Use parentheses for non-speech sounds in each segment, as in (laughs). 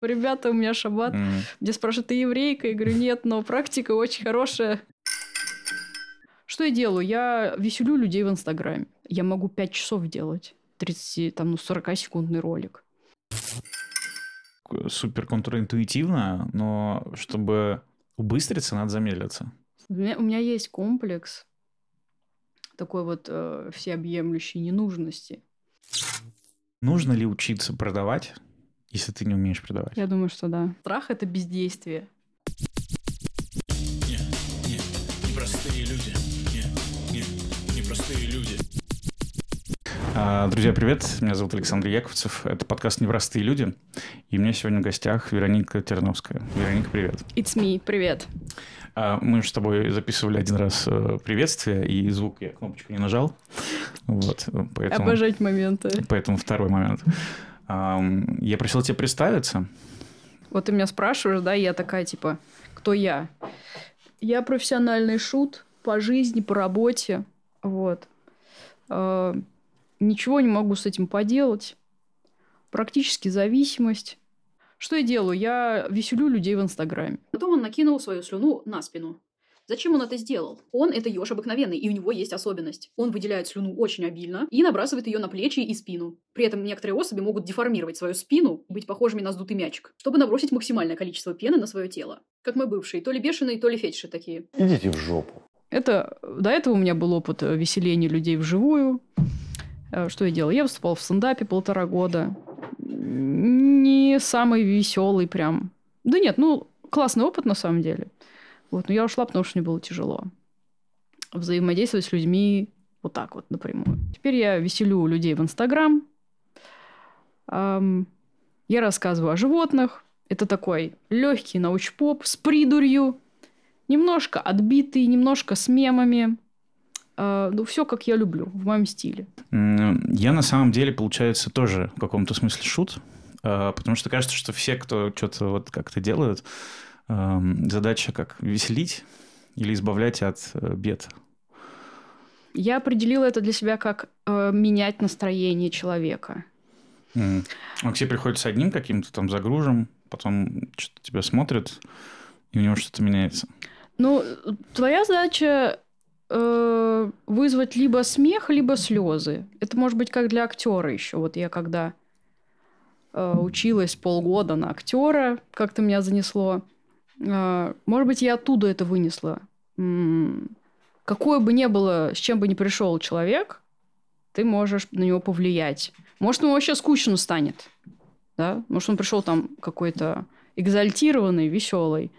Ребята, у меня шаббат. Мгм. Мне спрашивают, ты еврейка? Я говорю, нет, но практика очень хорошая. Что я делаю? Я веселю людей в Инстаграме. Я могу 5 часов делать. 30, там, ну, 40-секундный ролик. Супер контринтуитивно, но чтобы убыстриться, надо замедлиться. У меня, у меня есть комплекс такой вот э, всеобъемлющей ненужности. Нужно ли учиться продавать, если ты не умеешь продавать? Я думаю, что да. Страх – это бездействие. Непростые люди. Непростые люди. А, Друзья, привет. Меня зовут Александр Яковцев. Это подкаст «Непростые люди». И у меня сегодня в гостях Вероника Терновская. Вероника, привет. It's me, привет. А, Мы же с тобой записывали один раз э, приветствие, и звук я кнопочку не нажал. Вот, поэтому, Обожать моменты. поэтому второй момент. Я просил тебя представиться. Вот ты меня спрашиваешь, да, я такая, типа, кто я? Я профессиональный шут по жизни, по работе, вот. Э, Ничего не могу с этим поделать. Практически зависимость. Что я делаю? Я веселю людей в Инстаграме. Потом он накинул свою слюну на спину. Зачем он это сделал? Он это еж обыкновенный, и у него есть особенность. Он выделяет слюну очень обильно и набрасывает ее на плечи и спину. При этом некоторые особи могут деформировать свою спину и быть похожими на сдутый мячик, чтобы набросить максимальное количество пены на свое тело. Как мой бывший, то ли бешеный, то ли фетиши такие. Идите в жопу. Это до этого у меня был опыт э, веселения людей вживую. Э, Что я делала? Я выступала в стендапе полтора года. Не самый веселый прям. Да нет, ну, классный опыт на самом деле. Вот, но я ушла, потому что мне было тяжело. Взаимодействовать с людьми вот так вот напрямую. Теперь я веселю людей в Инстаграм. Ам, Я рассказываю о животных. Это такой легкий научпоп с придурью. Немножко отбитый, немножко с мемами. А, Ну, все как я люблю, в моем стиле. Я на самом деле, получается, тоже в каком-то смысле шут, а, потому что кажется, что все, кто что-то вот как-то делают, задача как веселить или избавлять от э, бед. Я определила это для себя как э, менять настроение человека. М. А к тебе приходит с одним каким-то там загружем, потом что-то тебя смотрит, и у него что-то меняется. Ну, твоя задача э, вызвать либо смех, либо слезы. Это может быть как для актера еще. Вот я когда э, училась полгода на актера, как-то меня занесло. Э, может быть, я оттуда это вынесла. Какое бы ни было, с чем бы ни пришел человек, ты можешь на него повлиять. Может, ему вообще скучно станет. Да? Может, он пришел там какой-то экзальтированный, веселый.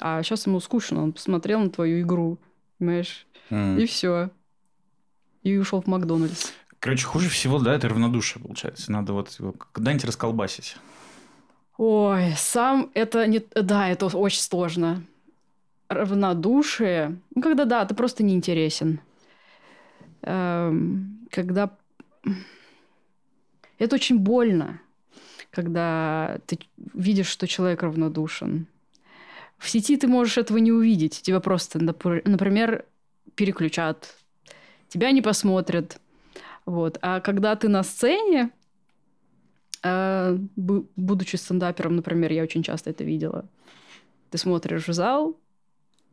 А сейчас ему скучно, он посмотрел на твою игру, понимаешь? М. И все. И ушел в Макдональдс. Короче, хуже всего, да, это равнодушие, получается. Надо вот его когда-нибудь расколбасить. Ой, сам это не... Да, это очень сложно. Равнодушие. Ну, когда, да, ты просто неинтересен. Эм, когда... Это очень больно, когда ты видишь, что человек равнодушен. В сети ты можешь этого не увидеть. Тебя просто, напр- например, переключат. Тебя не посмотрят. Вот. А когда ты на сцене, будучи стендапером, например, я очень часто это видела. Ты смотришь в зал,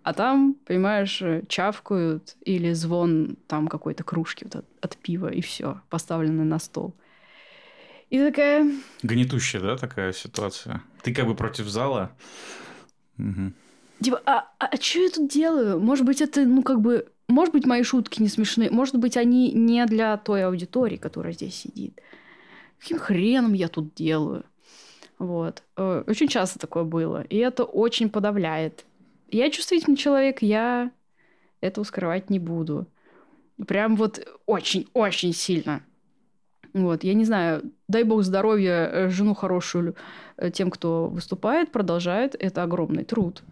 а там, понимаешь, э, чавкают или звон там какой-то кружки вот от, от пива, и все, поставленный на стол. И такая, Гнетущая, да, такая ситуация? Ты как бы против зала. Мгм. типа, а, а, что я тут делаю? Может быть, это, ну, как бы, может быть, мои шутки не смешные, может быть, они не для той аудитории, которая здесь сидит. Каким хреном я тут делаю? Вот. Э, Очень часто такое было. И это очень подавляет. Я чувствительный человек, я этого скрывать не буду. Прям вот очень-очень сильно. Вот, я не знаю, дай бог здоровья, э, жену хорошую э, тем, кто выступает, продолжает. Это огромный труд.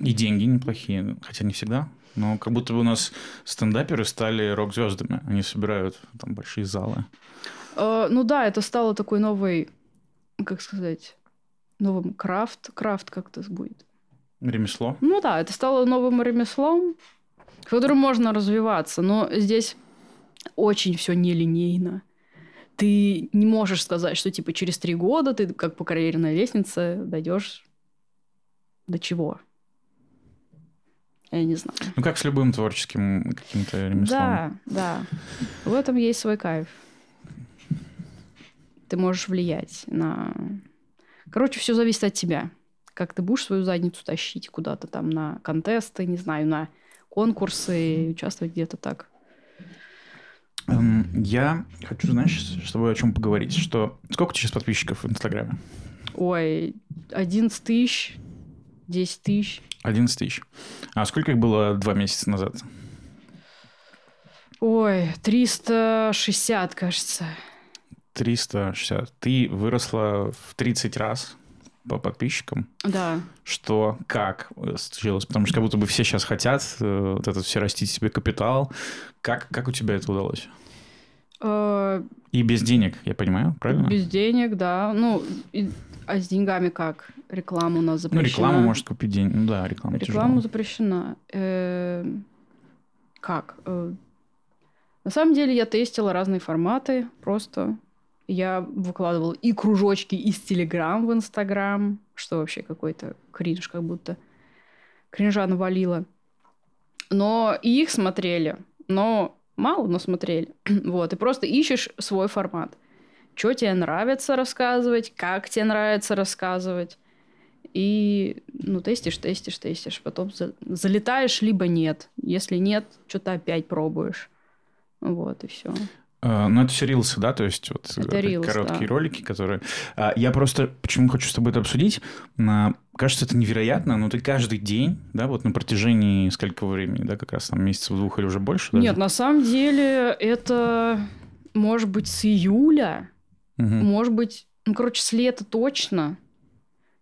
И деньги неплохие, хотя не всегда. Но как будто бы у нас стендаперы стали рок-звездами. Они собирают там большие залы. Э, Ну да, это стало такой новой, как сказать, новым крафт. Крафт как-то будет. Ремесло. Ну да, это стало новым ремеслом, в котором можно развиваться. Но здесь очень все нелинейно. ты не можешь сказать, что типа через три года ты как по карьерной лестнице дойдешь до чего. Я не знаю. Ну, как с любым творческим каким-то ремеслом. Да, да. В этом есть свой кайф. Ты можешь влиять на... Короче, все зависит от тебя. Как ты будешь свою задницу тащить куда-то там на контесты, не знаю, на конкурсы, участвовать где-то так. Эм, Я хочу, знаешь, с тобой о чем поговорить. Что... Сколько у тебя сейчас подписчиков в Инстаграме? Ой, 11 тысяч, 10 тысяч. 11 тысяч. А сколько их было два месяца назад? Ой, 360, кажется. 360. Ты выросла в 30 раз по подписчикам. Да. Что, как э, случилось? Потому что как будто бы все сейчас хотят э, вот этот все растить себе капитал. Как, как у тебя это удалось? Э, И без денег, я понимаю, правильно? Без денег, да. Ну, и- а с деньгами как? Реклама у нас Ну, запрещена. рекламу может купить день. Ну да, реклама Реклама тяжело. запрещена. Э, Как? Э, На самом деле я тестила разные форматы просто. Я выкладывала и кружочки из Телеграм в Инстаграм, что вообще какой-то кринж, как будто кринжа навалила. Но и их смотрели, но мало, но смотрели. (clears throat) Вот, и просто ищешь свой формат. Что тебе нравится рассказывать, как тебе нравится рассказывать. И, ну, тестишь, тестишь, тестишь. Потом за- залетаешь, либо нет. Если нет, что-то опять пробуешь. Вот, и все. Ну, это все рилсы, да, то есть вот Это э, рилс, короткие да. ролики, которые... А, Я просто почему хочу с тобой это обсудить. Кажется, это невероятно, но ты каждый день, да, вот на протяжении сколького времени, да, как раз там месяцев двух или уже больше даже? Нет, на самом деле это может быть с июля, Мгм. может быть, ну, короче, с лета точно.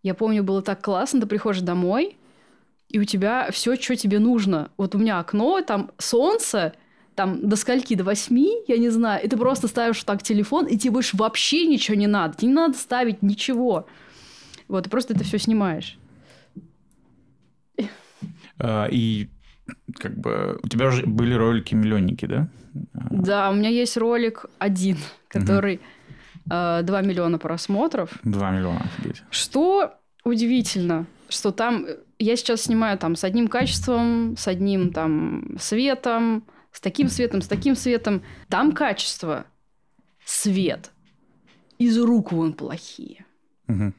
Я помню, было так классно, ты приходишь домой, и у тебя все, что тебе нужно. Вот у меня окно, там солнце, там до скольки, до восьми, я не знаю, и ты просто ставишь так телефон, и тебе больше вообще ничего не надо. Тебе не надо ставить ничего. Вот, и просто это все снимаешь. А, И как бы у тебя уже были ролики-миллионники, да? А, Да, у меня есть ролик один, который э, 2 миллиона просмотров. Два миллиона, офигеть. Что удивительно, что там э, я сейчас снимаю там с одним качеством, с одним там светом, с таким светом, с таким светом. Там качество, свет. Из рук вон плохие. Мгм.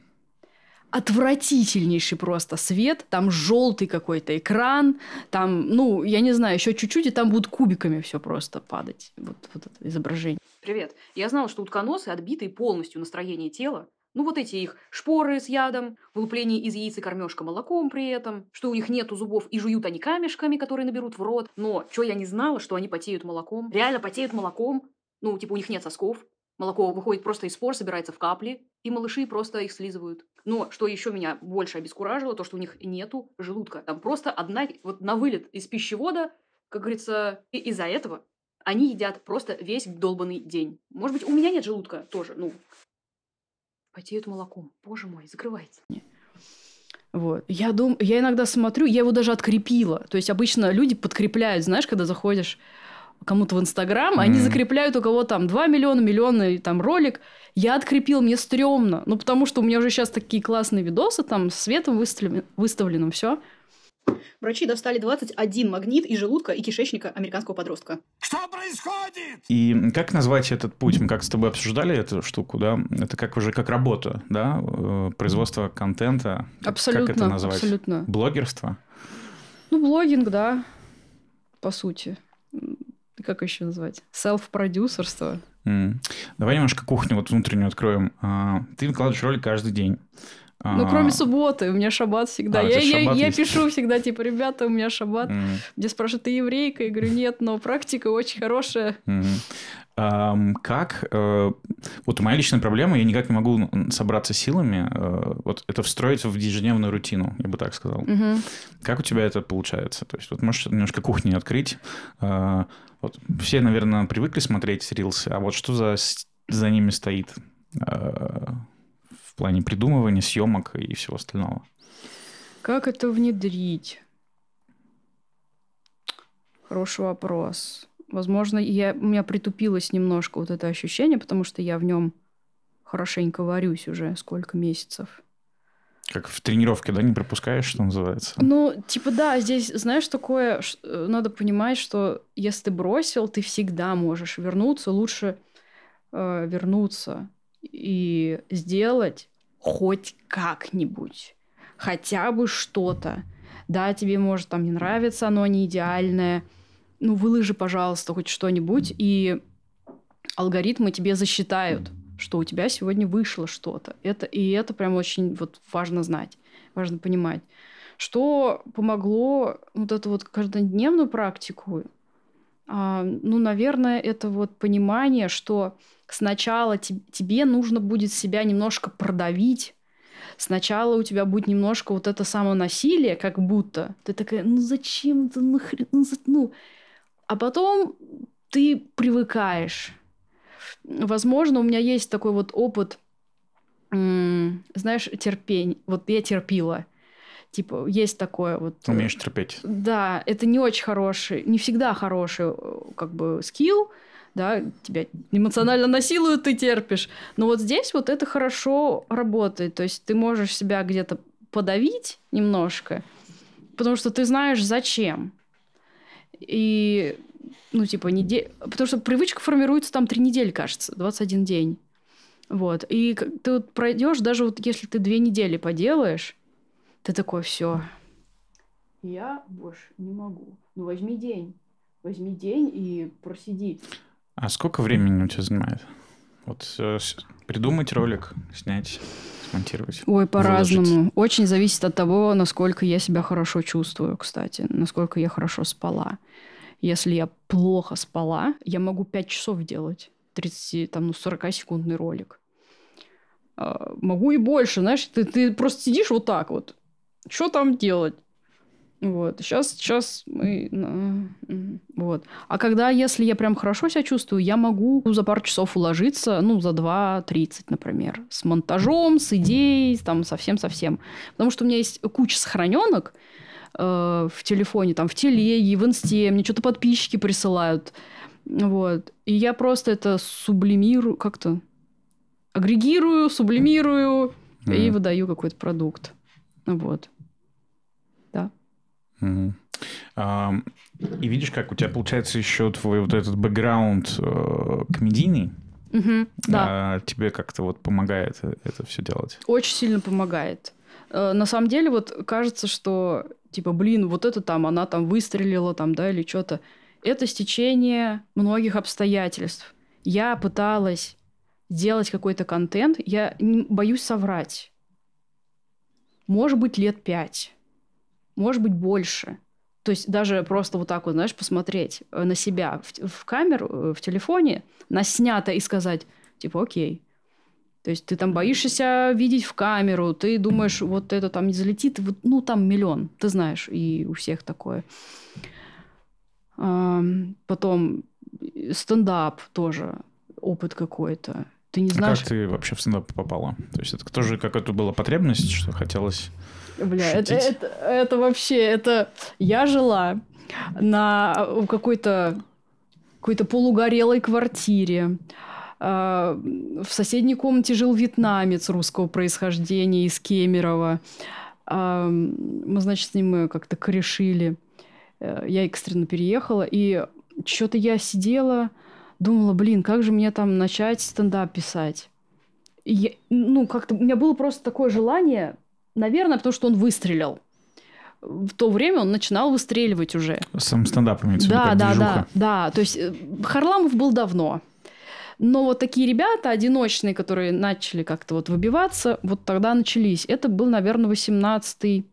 Отвратительнейший просто свет, там желтый какой-то экран, там, ну, я не знаю, еще чуть-чуть, и там будут кубиками все просто падать, вот, вот это изображение. Привет. Я знала, что утконосы отбитые полностью настроение тела. Ну, вот эти их шпоры с ядом, вылупление из яиц и кормежка молоком при этом, что у них нету зубов и жуют они камешками, которые наберут в рот. Но что я не знала, что они потеют молоком. Реально потеют молоком. Ну, типа у них нет сосков. Молоко выходит просто из спор, собирается в капли, и малыши просто их слизывают. Но что еще меня больше обескуражило, то, что у них нету желудка. Там просто одна, вот на вылет из пищевода, как говорится, и из-за этого они едят просто весь долбанный день. Может быть, у меня нет желудка тоже, ну. Потеют молоком. Боже мой, закрывайте. Вот. Я думаю, я иногда смотрю, я его даже открепила. То есть обычно люди подкрепляют, знаешь, когда заходишь кому-то в Инстаграм, они Мгм. закрепляют у кого там 2 миллиона, и там ролик. Я открепил, мне стрёмно. Ну, потому что у меня уже сейчас такие классные видосы, там, с светом выставлен, выставленным, все. Врачи достали 21 магнит из желудка и кишечника американского подростка. И как назвать этот путь? Мы как с тобой обсуждали эту штуку, да? Это как уже как работа, да? Э, Производство контента. Как- Абсолютно, Как это назвать? абсолютно. Блогерство? Ну, блогинг, да, по сути. Как еще назвать? Селф-продюсерство. М. Давай немножко кухню вот внутреннюю откроем. А, Ты выкладываешь ролик каждый день. Ну, А, кроме субботы, у меня шаббат всегда. А, я, я- я пишу всегда, типа, ребята, у меня шаббат. м, Где спрашивают, ты еврейка? Я говорю, нет, но практика очень хорошая. Как... э, Вот моя личная проблема, я никак не могу собраться силами, э, вот это встроить в ежедневную рутину, я бы так сказал. Как у тебя это получается? То есть, вот можешь немножко кухни открыть. Вот все, наверное, привыкли смотреть рилсы, а вот что за, за ними стоит плане придумывания, съемок и всего остального? Как это внедрить? Хороший вопрос. Возможно, я, у меня притупилось немножко вот это ощущение, потому что я в нем хорошенько варюсь уже сколько месяцев. Как в тренировке, да, не пропускаешь, что называется? Ну, типа, да, здесь, знаешь, такое, э, надо понимать, что если ты бросил, ты всегда можешь вернуться, лучше э, вернуться и сделать хоть как-нибудь, хотя бы что-то. Да, тебе может там не нравится, оно не идеальное, ну, выложи, пожалуйста, хоть что-нибудь, и алгоритмы тебе засчитают, что у тебя сегодня вышло что-то. Это, и это прям очень вот важно знать, важно понимать. Что помогло вот эту вот каждодневную практику? А, ну, наверное, это вот понимание, что сначала те- тебе нужно будет себя немножко продавить, Сначала у тебя будет немножко вот это самонасилие, как будто. Ты такая, ну зачем это нахрен? Ну, ну, а потом ты привыкаешь. Возможно, у меня есть такой вот опыт, знаешь, терпень. Вот я терпила. Типа, есть такое вот... э, Умеешь терпеть. Да, это не очень хороший, не всегда хороший э, как бы скилл, да, тебя эмоционально насилуют, ты терпишь. Но вот здесь вот это хорошо работает. То есть ты можешь себя где-то подавить немножко, потому что ты знаешь, зачем. И, ну, типа, неделя... Потому что привычка формируется там три недели, кажется, 21 день. Вот. И ты вот пройдешь, даже вот если ты две недели поделаешь, ты такой, все, я больше не могу. Ну, возьми день. Возьми день и просиди. А сколько времени у тебя занимает? Вот э, придумать ролик, снять, смонтировать. Ой, по-разному. Очень зависит от того, насколько я себя хорошо чувствую, кстати, насколько я хорошо спала. Если я плохо спала, я могу 5 часов делать. 30, там, ну, 40-секундный ролик. А, могу и больше, знаешь, ты, ты просто сидишь вот так вот. Что там делать? Вот, сейчас, сейчас мы... Вот. А когда, если я прям хорошо себя чувствую, я могу за пару часов уложиться, ну, за 2.30, например. С монтажом, с идеей, там, совсем-совсем. Потому что у меня есть куча сохраненок э, в телефоне, там, в телеге, в инсте, мне что-то подписчики присылают. Вот. И я просто это сублимирую, как-то агрегирую, сублимирую и Мгм. выдаю какой-то продукт. Вот. И видишь, как у тебя получается еще твой вот этот бэкграунд э, комедийный, Мгм, да. а, тебе как-то вот помогает это все делать. Очень сильно помогает. Э, На самом деле, вот кажется, что типа, блин, вот это там, она там выстрелила там, да, или что-то. Это стечение многих обстоятельств. Я пыталась сделать какой-то контент, я боюсь соврать. Может быть, лет пять. Может быть, больше. То есть даже просто вот так вот, знаешь, посмотреть э, на себя в, в камеру, э, в телефоне, на снято и сказать, типа, окей, то есть ты там боишься себя видеть в камеру, ты думаешь, вот это там не залетит, вот, ну там миллион, ты знаешь, и у всех такое. Ам, Потом э, стендап тоже опыт какой-то. Ты не А знаешь, как ты вообще в стендап попала? То есть это тоже какая-то была потребность, что хотелось... Бля, это, это, это вообще, это... Я жила на в какой-то какой-то полугорелой квартире. А, В соседней комнате жил вьетнамец русского происхождения из Кемерово. Мы, значит, с ним э, как-то корешили. Э, Я экстренно переехала, и что-то я сидела, думала, блин, как же мне там начать стендап писать? И я- ну, как-то у меня было просто такое желание, наверное, потому что он выстрелил. В то время он начинал выстреливать уже. Сам стендап имеется в виду, Да, да, движуха. да, да. То есть э, Харламов был давно. Но вот такие ребята одиночные, которые начали как-то вот выбиваться, вот тогда начались. Это был, наверное, 18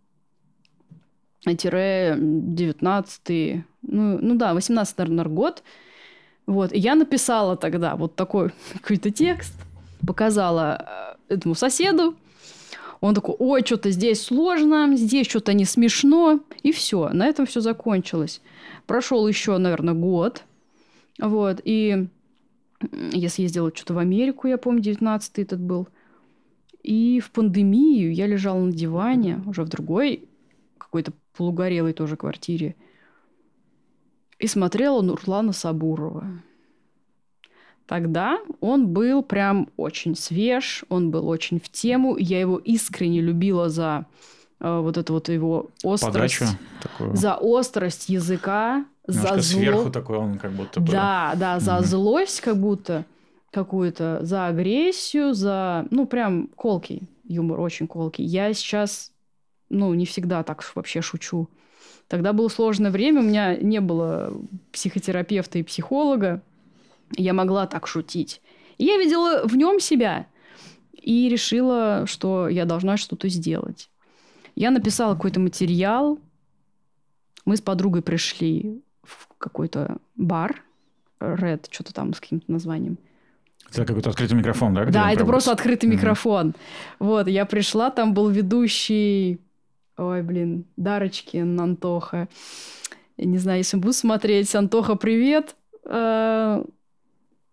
19 ну, ну да, 18 наверное, год. Вот. И я написала тогда вот такой (laughs) какой-то текст, показала э, этому соседу. Он такой, ой, что-то здесь сложно, здесь что-то не смешно. И все, на этом все закончилось. Прошел еще, наверное, год. Вот, и я съездила что-то в Америку, я помню, 19 этот был. И в пандемию я лежала на диване, уже в другой какой-то полугорелой тоже квартире. и смотрела Нурлана Сабурова. Тогда он был прям очень свеж, он был очень в тему. Я его искренне любила за э, вот эту вот его острость. Подачу такую. За острость языка, за Немножко зло. сверху такой он как будто бы. Да, да, за Мгм. злость как будто какую-то, за агрессию, за... Ну, прям колкий юмор, очень колкий. Я сейчас, ну, не всегда так вообще шучу. Тогда было сложное время, у меня не было психотерапевта и психолога. Я могла так шутить. И я видела в нем себя и решила, что я должна что-то сделать. Я написала какой-то материал. Мы с подругой пришли в какой-то бар. Red, что-то там с каким-то названием. Это какой-то открытый микрофон, да? Да, это проводится? просто открытый Мгм. микрофон. Вот, я пришла, там был ведущий, ой, блин, Дарочкин, Антоха. Я не знаю, если буду смотреть, Антоха, привет.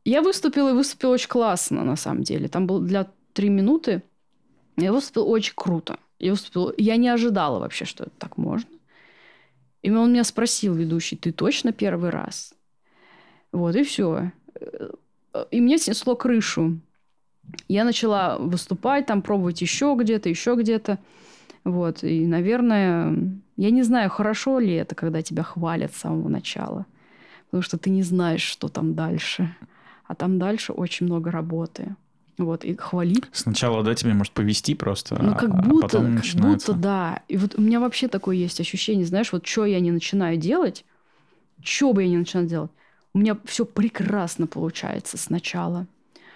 Я выступила и выступила очень классно, на самом деле. Там был для три минуты. Я выступила очень круто. Я выступила... Я не ожидала вообще, что это так можно. И он меня спросил, ведущий, ты точно первый раз? Вот, и все. И мне снесло крышу. Я начала выступать, там пробовать еще где-то, еще где-то. Вот. И, наверное, я не знаю, хорошо ли это, когда тебя хвалят с самого начала. Потому что ты не знаешь, что там дальше. А там дальше очень много работы. Вот, и хвалить Сначала, да, тебе может повести просто, ну, а- как а будто, потом как начинается. будто, да. И вот у меня вообще такое есть ощущение, знаешь, вот что я не начинаю делать, что бы я ни начинала делать, у меня все прекрасно получается сначала.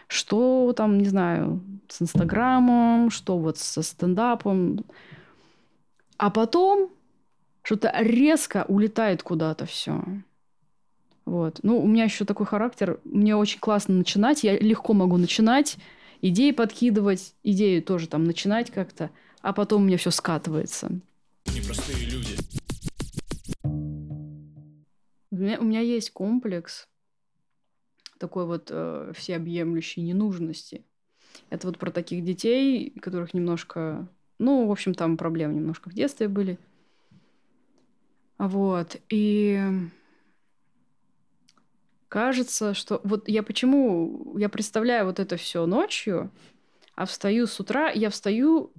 Что там, не знаю, с Инстаграмом, что вот со стендапом. А потом что-то резко улетает куда-то все. Вот. Ну, у меня еще такой характер. Мне очень классно начинать. Я легко могу начинать, идеи подкидывать, идею тоже там начинать как-то, а потом у меня все скатывается. Непростые люди. У меня, у меня есть комплекс такой вот э, всеобъемлющей ненужности. Это вот про таких детей, которых немножко... Ну, в общем, там проблемы немножко в детстве были. Вот. И кажется, что... Вот я почему... Я представляю вот это все ночью, а встаю с утра, я встаю,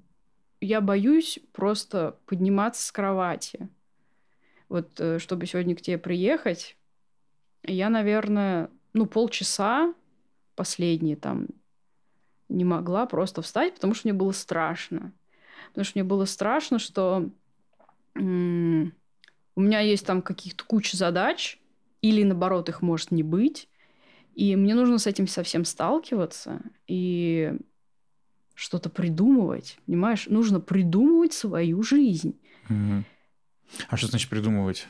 я боюсь просто подниматься с кровати. Вот, э, чтобы сегодня к тебе приехать, я, наверное, ну, полчаса последние там не могла просто встать, потому что мне было страшно. Потому что мне было страшно, что м, у меня есть там каких-то куча задач, или наоборот, их может не быть. И мне нужно с этим совсем сталкиваться и что-то придумывать. Понимаешь, нужно придумывать свою жизнь. Мгм. А что значит придумывать?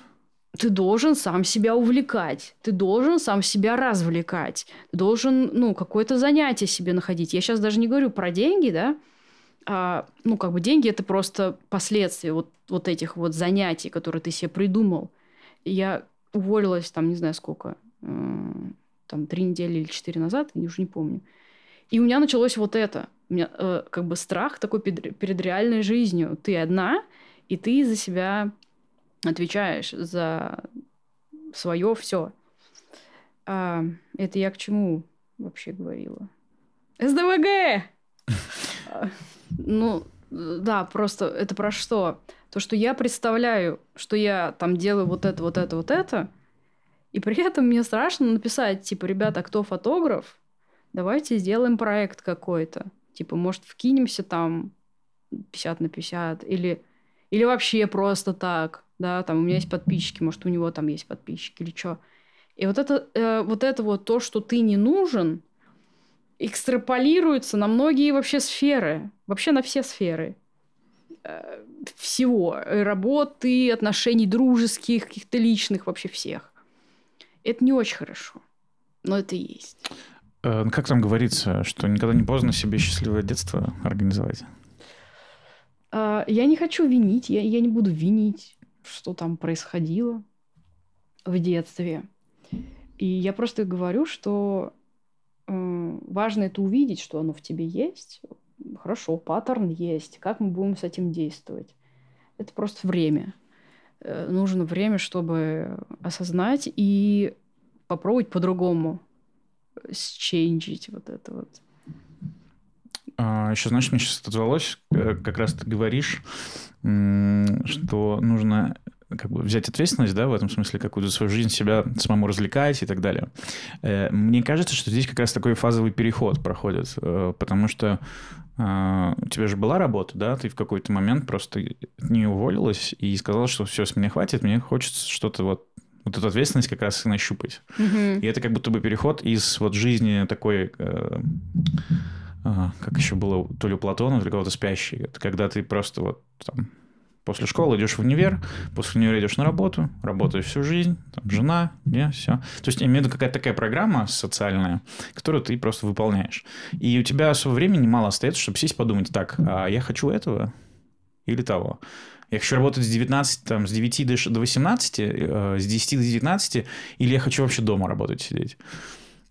Ты должен сам себя увлекать, ты должен сам себя развлекать, ты должен, ну, какое-то занятие себе находить. Я сейчас даже не говорю про деньги, да, а, ну, как бы деньги – это просто последствия вот, вот этих вот занятий, которые ты себе придумал. Я уволилась там, не знаю сколько, э, там, три недели или четыре назад, я уже не помню. И у меня началось вот это. У меня э, как бы страх такой перед, перед реальной жизнью. Ты одна, и ты за себя отвечаешь за свое все. это я к чему вообще говорила? СДВГ! (laughs) А, Ну, да, просто это про что? То, что я представляю, что я там делаю вот это, вот это, вот это, и при этом мне страшно написать, типа, ребята, а кто фотограф? Давайте сделаем проект какой-то. Типа, может, вкинемся там 50 на 50, или, или вообще просто так, да, там у меня есть подписчики, может, у него там есть подписчики или что. И вот это, э, вот это вот то, что ты не нужен, экстраполируется на многие вообще сферы, вообще на все сферы всего, э, работы, отношений дружеских, каких-то личных, вообще всех. Это не очень хорошо, но это есть. Э, ну, Как там говорится, что никогда не поздно себе счастливое детство организовать? А, Я не хочу винить, я, я не буду винить, что там происходило в детстве. И я просто говорю, что э, важно это увидеть, что оно в тебе есть. Хорошо, паттерн есть. Как мы будем с этим действовать? Это просто время. э, нужно время, чтобы осознать и попробовать по-другому сченджить вот это вот. А, еще, знаешь, мне сейчас отозвалось, э, как раз ты говоришь, что нужно как бы взять ответственность, да, в этом смысле, какую-то свою жизнь себя самому развлекать и так далее. Э, Мне кажется, что здесь как раз такой фазовый переход проходит, потому что у тебя же была работа, да, ты в какой-то момент просто не уволилась и сказала, что все, с меня хватит, мне хочется что-то вот вот эту ответственность как раз и нащупать. Мгм. И это как будто бы переход из вот жизни такой, э, а, как еще было, то ли у Платона, то ли кого-то спящий. Это когда ты просто вот там после школы идешь в универ, после универа идешь на работу, работаешь всю жизнь, там, жена, не, все. То есть, имею в виду какая-то такая программа социальная, которую ты просто выполняешь. И у тебя особо времени мало остается, чтобы сесть подумать, так, а я хочу этого или того. Я хочу работать с 19, там, с 9 до ш- до 18, э, с 10 до 19, или я хочу вообще дома работать, сидеть.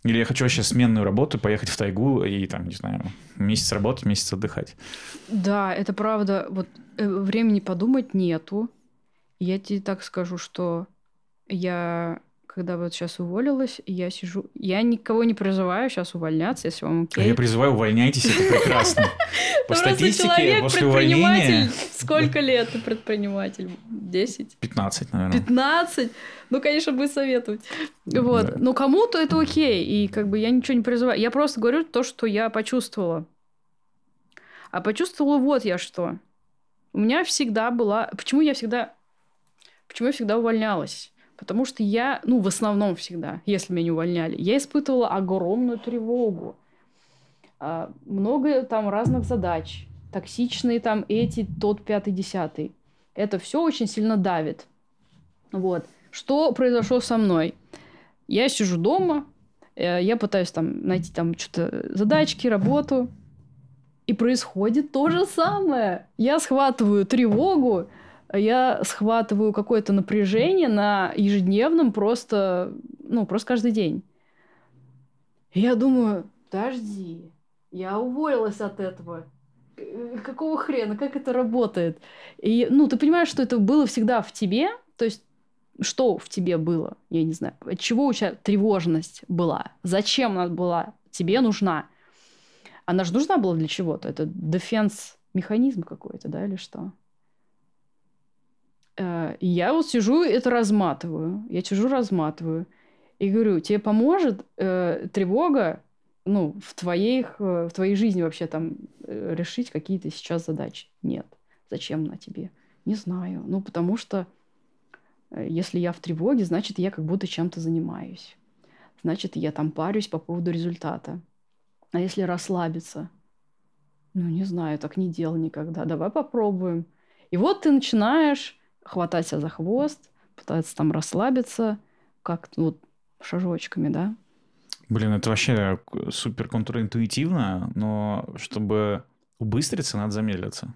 Или я хочу вообще сменную работу, поехать в тайгу и, там, не знаю, месяц работать, месяц отдыхать. Да, это правда. Вот э, времени подумать нету. Я тебе так скажу, что я, когда вот сейчас уволилась, я сижу... Я никого не призываю сейчас увольняться, если вам А окей. я призываю, увольняйтесь, это прекрасно. (laughs) По статистике, после увольнения... (laughs) Сколько лет ты предприниматель? 10? 15, наверное. 15? Ну, конечно, будет советовать. Вот. Но кому-то это окей. И как бы я ничего не призываю. Я просто говорю то, что я почувствовала. А почувствовала вот я что. У меня всегда была... Почему я всегда... Почему я всегда увольнялась? Потому что я, ну, в основном всегда, если меня не увольняли, я испытывала огромную тревогу. А, Много там разных задач. Токсичные там эти, тот, пятый, десятый. Это все очень сильно давит. Вот. Что произошло со мной? Я сижу дома, э, я пытаюсь там найти там что-то задачки, работу. И происходит то же самое. Я схватываю тревогу, я схватываю какое-то напряжение на ежедневном просто, ну, просто каждый день. Я думаю, подожди, я уволилась от этого. Какого хрена, как это работает? И, ну, ты понимаешь, что это было всегда в тебе, то есть что в тебе было, я не знаю, от чего у тебя тревожность была, зачем она была тебе нужна. Она же нужна была для чего-то, это дефенс механизм какой-то, да, или что? Э, я вот сижу это разматываю, я сижу разматываю и говорю, тебе поможет э, тревога, ну, в твоих, э, в твоей жизни вообще там э, решить какие-то сейчас задачи? Нет. Зачем она тебе? Не знаю. Ну, потому что если я в тревоге, значит, я как будто чем-то занимаюсь. Значит, я там парюсь по поводу результата. А если расслабиться? Ну, не знаю, так не делал никогда. Давай попробуем. И вот ты начинаешь хватать себя за хвост, пытаться там расслабиться, как вот шажочками, да? Блин, это вообще супер контринтуитивно, но чтобы убыстриться, надо замедлиться.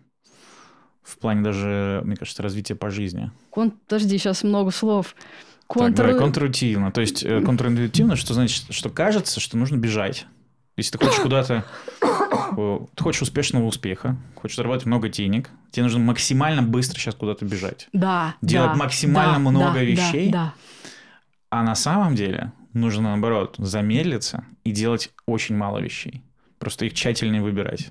В плане даже, мне кажется, развития по жизни. Кон... Подожди, сейчас много слов. Так, Контр... давай, контринтуитивно. То есть э, контринтуитивно, что значит, что кажется, что нужно бежать. Если ты хочешь куда-то... э, Ты хочешь успешного успеха, хочешь заработать много денег, тебе нужно максимально быстро сейчас куда-то бежать. Да, делать да, максимально да, много да, вещей. Да, А на самом деле нужно, наоборот, замедлиться и делать очень мало вещей. Просто их тщательнее выбирать.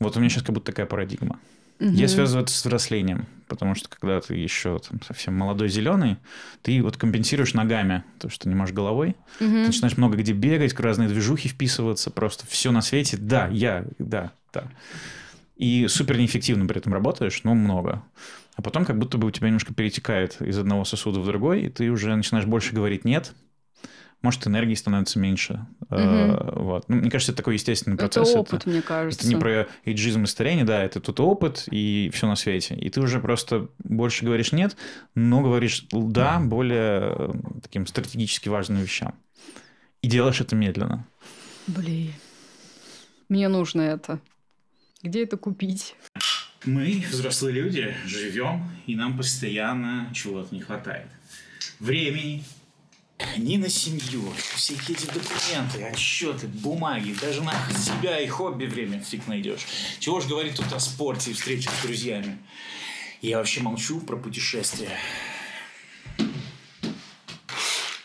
Вот у меня сейчас как будто такая парадигма. Да. Я связываю это с взрослением, потому что когда ты еще там, совсем молодой зеленый, ты вот компенсируешь ногами то, что не можешь головой. Мгм. Ты начинаешь много где бегать, в разные движухи вписываться, просто все на свете. Да, я, да, да. И супер неэффективно при этом работаешь, но много. А потом как будто бы у тебя немножко перетекает из одного сосуда в другой, и ты уже начинаешь больше говорить «нет», может, энергии становится меньше. Э, Вот. Ну, мне кажется, это такой естественный Это процесс. опыт, мне кажется. Это не про эйджизм и старение, да, это тут опыт и все на свете. И ты уже просто больше говоришь нет, но говоришь да более э, таким стратегически важным вещам. И делаешь это медленно. Блин. Мне нужно это. Где это купить? Мы, взрослые люди, живем, и нам постоянно чего-то не хватает. Времени, ни на семью, всякие эти документы, отчеты, бумаги, даже на себя и хобби время фиг найдешь. Чего ж говорить тут о спорте и встречах с друзьями. Я вообще молчу про путешествия.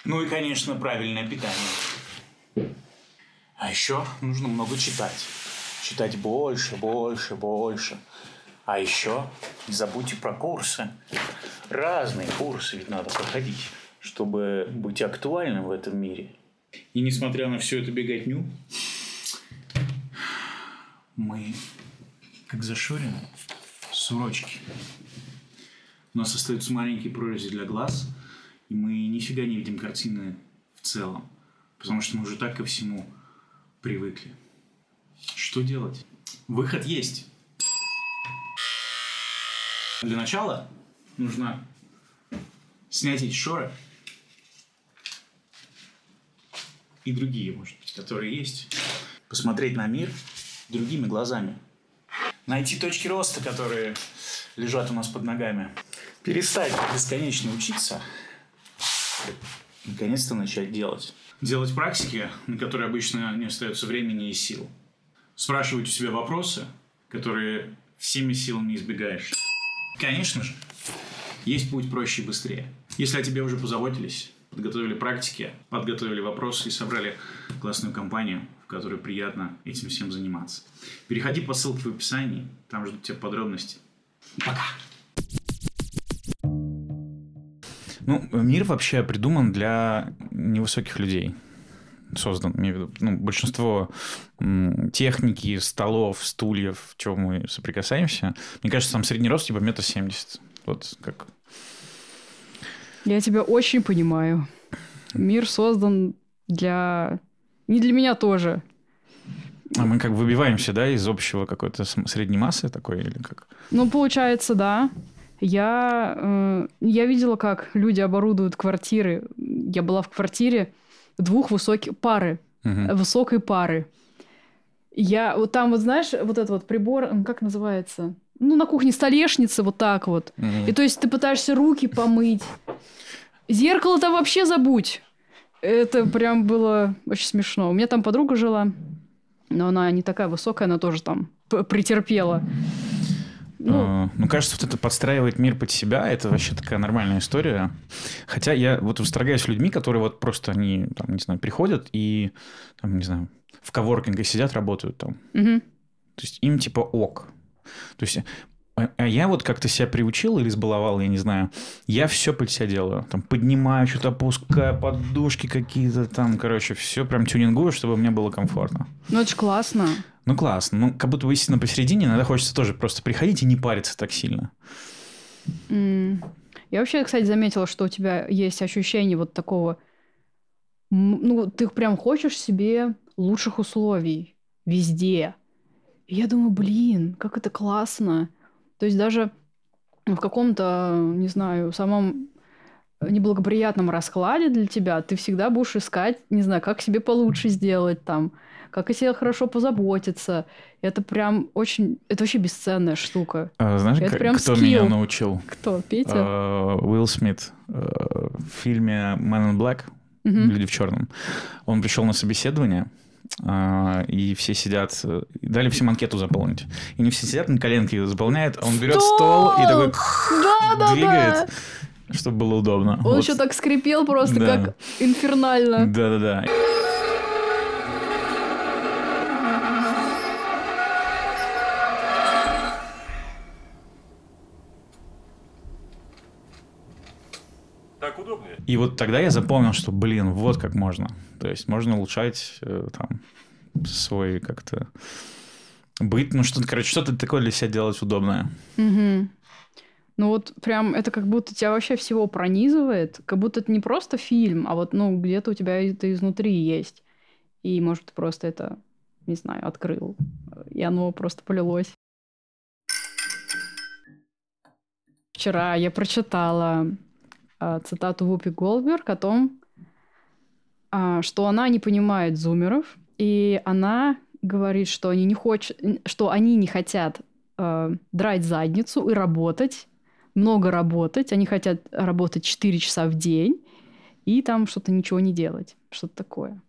Ну и, конечно, правильное питание. А еще нужно много читать. Читать больше, больше, больше. А еще не забудьте про курсы. Разные курсы ведь надо проходить, чтобы быть актуальным в этом мире. И несмотря на всю эту беготню, мы, как зашорены, сурочки. У нас остаются маленькие прорези для глаз, и мы нифига не видим картины в целом, потому что мы уже так ко всему привыкли. Что делать? Выход есть. Для начала нужно снять эти шоры и другие, может быть, которые есть. Посмотреть на мир другими глазами. Найти точки роста, которые лежат у нас под ногами. Перестать бесконечно учиться. Наконец-то начать делать. Делать практики, на которые обычно не остается времени и сил. Спрашивать у себя вопросы, которые всеми силами избегаешь. Конечно же, есть путь проще и быстрее. Если о тебе уже позаботились, подготовили практики, подготовили вопросы и собрали классную компанию, в которой приятно этим всем заниматься. Переходи по ссылке в описании, там ждут тебя подробности. Пока! Ну, мир вообще придуман для невысоких людей. Создан, имею в виду. Ну, большинство техники, столов, стульев, чем мы соприкасаемся. Мне кажется, там средний рост типа метр семьдесят. Вот как Я тебя очень понимаю. Мир создан для... Не для меня тоже. А мы как выбиваемся, да, из общего какой-то средней массы такой или как? Ну, получается, да. Я, э, я видела, как люди оборудуют квартиры. Я была в квартире двух высоких пары, Мгм. высокой пары. Я вот там вот знаешь вот этот вот прибор, как называется? Ну на кухне столешница вот так вот. Мгм. И то есть ты пытаешься руки помыть. Зеркало-то вообще забудь. Это прям было очень смешно. У меня там подруга жила, но она не такая высокая, она тоже там претерпела. Ну, А, Ну, кажется, вот это подстраивать мир под себя, это вообще такая нормальная история. Хотя я вот восторгаюсь людьми, которые вот просто, они, там, не знаю, приходят и, там, не знаю, в коворкинге сидят, работают там. мгм. То есть им типа ок. То есть а а я вот как-то себя приучил или сбаловал, я не знаю. Я все под себя делаю. Там поднимаю, что-то опускаю, подушки какие-то там, короче, все прям тюнингую, чтобы мне было комфортно. Ну, ж классно. Ну, классно. Ну, как будто бы истинно посередине, иногда хочется тоже просто приходить и не париться так сильно. М. Я вообще, кстати, заметила, что у тебя есть ощущение вот такого... Ну, ты прям хочешь себе лучших условий везде. И я думаю, блин, как это классно. То есть даже в каком-то, не знаю, самом неблагоприятном раскладе для тебя ты всегда будешь искать, не знаю, как себе получше сделать там, как о себе хорошо позаботиться. Это прям очень... Это вообще бесценная штука. А, знаешь, Это прям кто скилл. меня научил? Кто? Петя? А, Уилл Смит э, в фильме Man in Black Мгм. Люди в черном. Он пришел на собеседование, а, и все сидят, дали всем анкету заполнить. И не все сидят на коленке заполняют, а он берет стол и такой Да-да-да! двигает, чтобы было удобно. Он Вот. еще так скрипел просто, Да. как инфернально. Да-да-да. И вот тогда я запомнил, что, блин, вот как можно. То есть можно улучшать э, там свой как-то быт, ну что-то, короче, что-то такое для себя делать удобное. Мгм. Ну вот прям это как будто тебя вообще всего пронизывает, как будто это не просто фильм, а вот ну где-то у тебя это изнутри есть. И может просто это, не знаю, открыл, и оно просто полилось. Вчера я прочитала цитату Вупи Голдберг о том, а, что она не понимает зумеров, и она говорит, что они не хочет, что они не хотят э, драть задницу и работать, много работать. Они хотят работать 4 часа в день и там что-то ничего не делать. Что-то такое.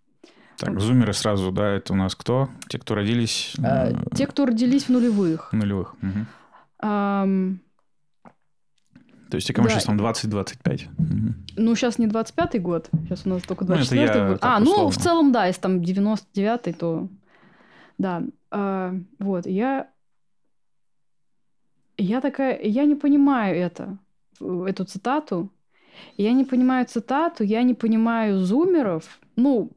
Так, зумеры сразу, да, это у нас кто? Те, кто родились Э, э, Те, кто родились в нулевых. в нулевых. Мгм. Ам, То есть, кому Да. сейчас там 20-25. Мгм. Ну, сейчас не 25-й год, сейчас у нас только Ну, это 24-й я год. А, ну, в целом, да, если там 99-й, то... Да, а, вот, я... Я такая, я не понимаю это, эту цитату. Я не понимаю цитату, я не понимаю зумеров. Ну,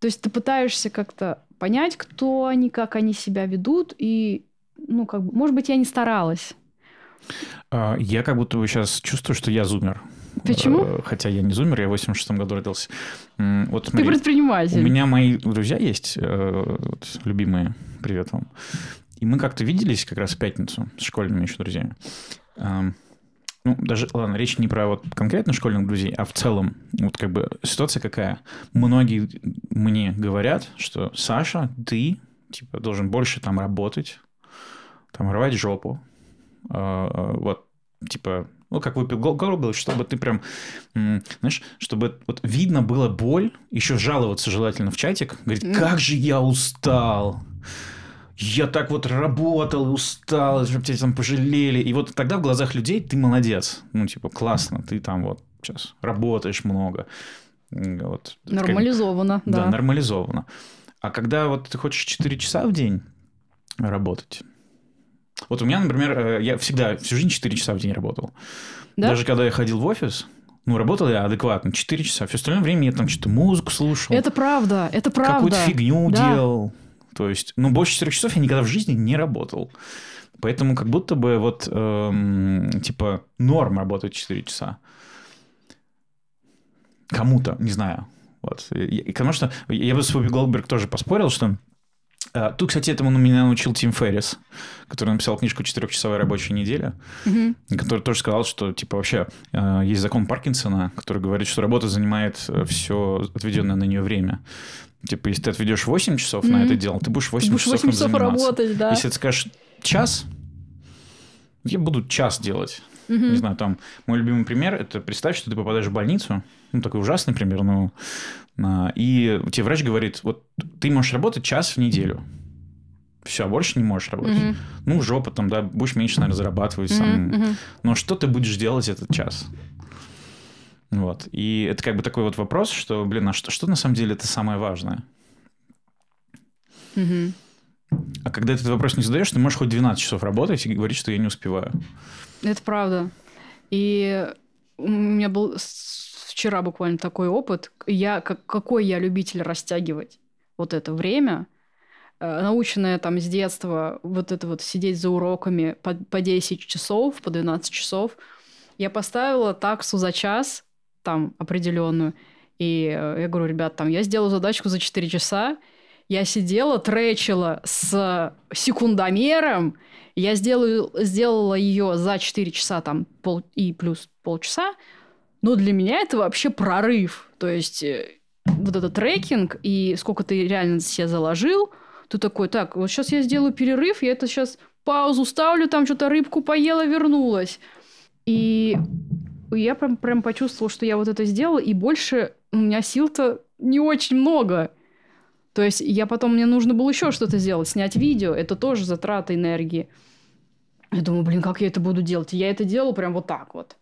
то есть ты пытаешься как-то понять, кто они, как они себя ведут, и, ну, как бы, может быть, я не старалась. А, Я как будто бы сейчас чувствую, что я зумер. Почему? Э, Хотя я не зумер, я в 86 году родился. Вот Ты смотри, предприниматель. у меня мои друзья есть, э, вот, любимые, привет вам. И мы как-то виделись как раз в пятницу с школьными еще друзьями. Ну, даже, ладно, речь не про вот конкретно школьных друзей, а в целом. Вот как бы ситуация какая? Многие мне говорят, что Саша, ты типа должен больше там работать, там рвать жопу. А, Вот, типа, ну, как выпил горло, чтобы ты прям, знаешь, чтобы вот видно было боль, еще жаловаться желательно в чатик, говорит, как же я устал, я так вот работал устал, чтобы тебя там пожалели. И вот тогда в глазах людей ты молодец. Ну, типа, классно, ты там вот сейчас работаешь много. Вот, как- Нормализовано, да, да. нормализовано. А когда вот ты хочешь 4 часа в день работать, вот у меня, например, э, я всегда всю жизнь 4 часа в день работал. Да? Даже когда я ходил в офис, ну, работал я адекватно, 4 часа. Все остальное время я там что-то музыку слушал, Это правда, это правда. какую-то фигню Да. делал. То есть, ну, больше 4 часов я никогда в жизни не работал. Поэтому как будто бы вот, эм, типа, норм работать 4 часа. Кому-то, не знаю. Вот. И- Потому что я бы с Вуби Голдберг тоже поспорил, что... э, Тут, кстати, этому меня научил Тим Феррис, который написал книжку «Четырехчасовая рабочая неделя», Мгм. который тоже сказал, что, типа, вообще э, есть закон Паркинсона, который говорит, что работа занимает все отведенное на нее время. Типа, если ты отведешь 8 часов на Мгм. это дело, ты будешь 8 Ты будешь часов 8 им часов заниматься. работать, да. Если ты скажешь час, я буду час делать. Мгм. Не знаю, там мой любимый пример это представь, что ты попадаешь в больницу, ну такой ужасный пример, но а, и тебе врач говорит, вот ты можешь работать час в неделю. Все, больше не можешь работать. Мгм. Ну, жопа там, да, будешь меньше, наверное, зарабатывать. Мгм, сам. мгм. Но что ты будешь делать этот час? Вот. И это как бы такой вот вопрос, что, блин, а что, что на самом деле это самое важное? Мгм. А когда этот вопрос не задаешь, ты можешь хоть 12 часов работать и говорить, что я не успеваю. Это правда. И у меня был вчера буквально такой опыт. Я, как, какой я любитель растягивать вот это время, Э, наученная там с детства вот это вот сидеть за уроками по, по 10 часов, по 12 часов, я поставила таксу за час, там, определенную, и э, я говорю, ребят, там, я сделала задачку за 4 часа, я сидела, тречила с секундомером, я сделаю, сделала ее за 4 часа там пол, и плюс полчаса, но для меня это вообще прорыв. То есть э, вот этот трекинг и сколько ты реально себе заложил, ты такой, так, вот сейчас я сделаю перерыв, я это сейчас паузу ставлю, там что-то рыбку поела, вернулась. И я прям, прям почувствовала, что я вот это сделала, и больше у меня сил-то не очень много. То есть я потом, мне нужно было еще что-то сделать, снять видео, это тоже затрата энергии. Я думаю, блин, как я это буду делать? Я это делаю прям вот так вот.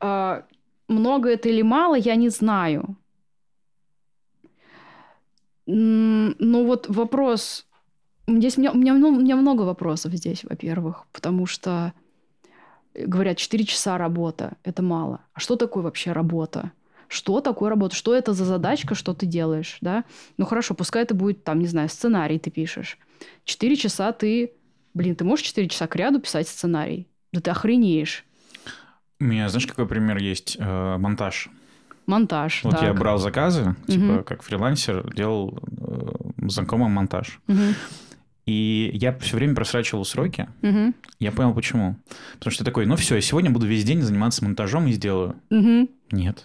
А, много это или мало, я не знаю. Ну вот вопрос... Здесь у меня, у, меня, у меня много вопросов здесь, во-первых, потому что э, говорят, 4 часа работа, это мало. А что такое вообще работа? Что такое работа? Что это за задачка, что ты делаешь, да? Ну хорошо, пускай это будет, там, не знаю, сценарий ты пишешь. 4 часа ты... Блин, ты можешь 4 часа к ряду писать сценарий? Да ты охренеешь. У меня, знаешь, какой пример есть? Э, монтаж. Монтаж, Вот так. я брал заказы, типа, Мгм. как фрилансер, делал э, знакомым монтаж. Мгм, И я все время просрачивал сроки. мгм, Я понял, почему. Потому что я такой, ну все, я сегодня буду весь день заниматься монтажом и сделаю. мгм. Нет.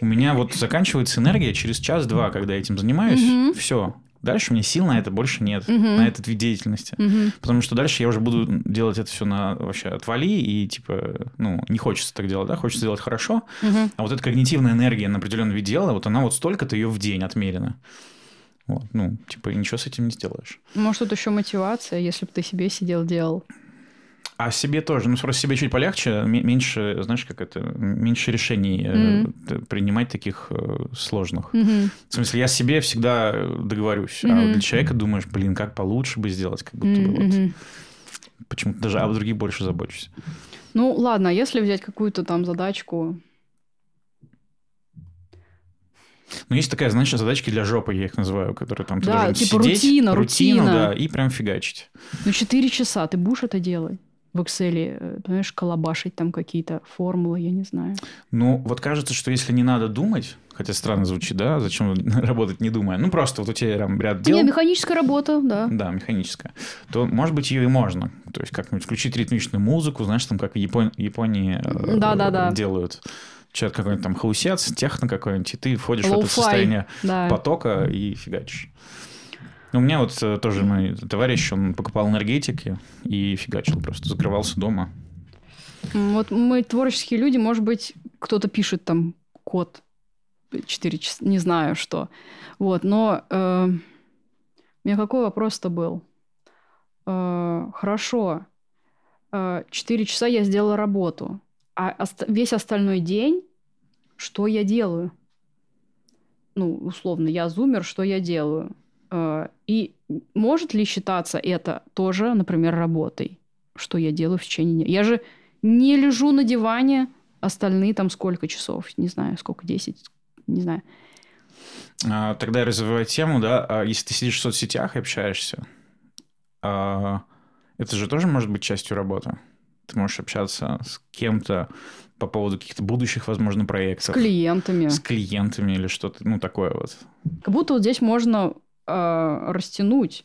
У меня вот заканчивается энергия через час-два, когда я этим занимаюсь. Мгм. Все. Дальше у меня сил на это больше нет, Мгм. на этот вид деятельности. Мгм. Потому что дальше я уже буду делать это все на вообще отвали, и типа, ну, не хочется так делать, да, хочется делать хорошо. Мгм. А вот эта когнитивная энергия на определенный вид дела, вот она вот столько-то ее в день отмерена. Вот, ну, типа, ничего с этим не сделаешь. Может, тут еще мотивация, если бы ты себе сидел делал. А себе тоже, ну просто себе чуть полегче, меньше, знаешь, как это, меньше решений э, т- принимать таких э, сложных. Мгм. В смысле, я себе всегда договорюсь, а Мгм. вот для человека думаешь, блин, как получше бы сделать, как будто бы вот почему-то даже о других больше забочусь. Ну, ладно, а если взять какую-то там задачку... Но есть такая, знаешь, задачки для жопы, я их называю, которые там Да, типа сидеть, рутина, рутину, рутина. да, и прям фигачить. Ну, 4 часа ты будешь это делать? В Excel, э, понимаешь, колобашить там какие-то формулы, я не знаю. Ну, вот кажется, что если не надо думать, хотя странно звучит, да, зачем (laughs) работать не думая, ну, просто вот у тебя там ряд дел, Не, механическая работа, да. да, механическая, то, может быть, ее и можно. То есть как-нибудь включить ритмичную музыку, знаешь, там, как в Япон- Японии э, Да-да-да. делают. Человек какой-нибудь там хаусец, техно какой-нибудь, и ты входишь в это состояние Да. потока и фигачишь. Ну, У меня вот э, тоже мой товарищ, он покупал энергетики и фигачил просто, закрывался дома. Вот мы творческие люди, может быть, кто-то пишет там код 4 часа, не знаю что. Вот, но э, у меня какой вопрос-то был? Э, хорошо, э, 4 часа я сделала работу, а ост- весь остальной день что я делаю? Ну, условно, я зумер, что я делаю? Э, и может ли считаться это тоже, например, работой? Что я делаю в течение дня? Я же не лежу на диване остальные там сколько часов, не знаю, сколько, 10, не знаю. А, Тогда развивая тему, да, а если ты сидишь в соцсетях и общаешься, а, это же тоже может быть частью работы. Ты можешь общаться с кем-то по поводу каких-то будущих, возможно, С проектов. клиентами. С клиентами или что-то, ну, такое вот. Как будто вот здесь можно э, растянуть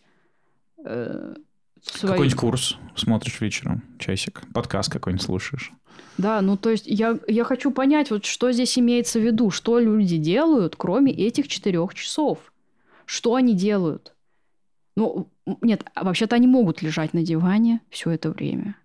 э, свои... Какой-нибудь курс смотришь вечером, часик, подкаст какой-нибудь слушаешь. Да, ну то есть я, я хочу понять, вот что здесь имеется в виду, что люди делают, кроме этих четырех часов. Что они делают? Ну, нет, а вообще-то они могут лежать на диване все это время.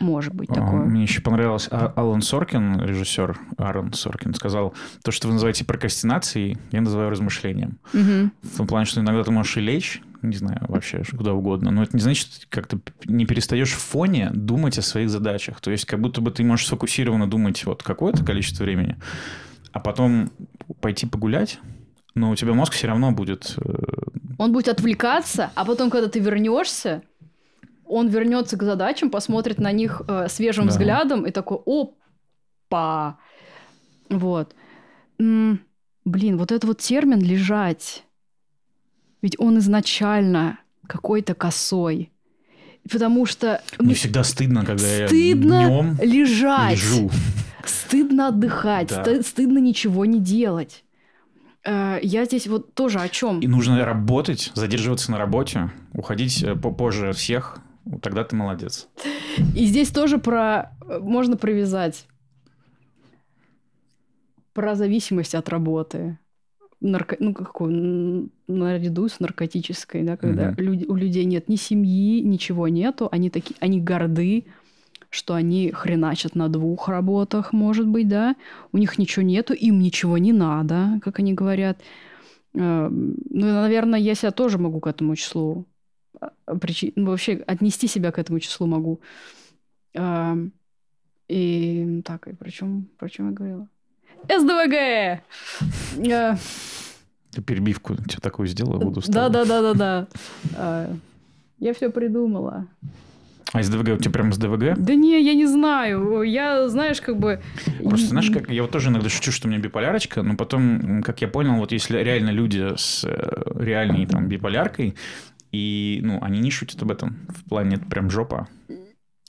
Может быть А, такое. Мне еще понравилось, а- Алан Соркин, режиссер Аарон Соркин, сказал, то, что вы называете прокрастинацией, я называю размышлением. Мгм. В том плане, что иногда ты можешь и лечь, не знаю, вообще куда угодно, но это не значит, что ты как-то не перестаешь в фоне думать о своих задачах. То есть как будто бы ты можешь сфокусированно думать вот какое-то количество времени, а потом пойти погулять, но у тебя мозг все равно будет... э, Он будет отвлекаться, а потом, когда ты вернешься, он вернется к задачам, посмотрит на них э, свежим Да. взглядом и такой, опа! Вот. М, блин, вот этот вот термин «лежать», ведь он изначально какой-то косой. Потому что Мне всегда стыдно, когда стыдно я днем лежать, лежу. стыдно отдыхать, Да. ст- стыдно ничего не делать. Э, Я здесь вот тоже о чем? И нужно работать, задерживаться на работе, уходить э, попозже всех, тогда ты молодец. И здесь тоже про... Можно привязать про зависимость от работы. Нарко... Ну, какую? Наряду с наркотической, да, когда Мгм. люди... у людей нет ни семьи, ничего нету, они такие, они горды, что они хреначат на двух работах, может быть, да, у них ничего нету, им ничего не надо, как они говорят. Э, Ну, наверное, я себя тоже могу к этому числу а, причи- ну, вообще отнести себя к этому числу могу. А, И так, и про чем, про чем я говорила? СДВГ! Э, (laughs) Ты перебивку что такую сделала, буду Да, да, да, да, да. А, Я все придумала. А из ДВГ у тебя прям с ДВГ? Да не, я не знаю. Я, знаешь, как бы... Просто, знаешь, как я вот тоже иногда шучу, что у меня биполярочка, но потом, как я понял, вот если реально люди с э, реальной там биполяркой, и, ну, они не шутят об этом. В плане, это прям жопа.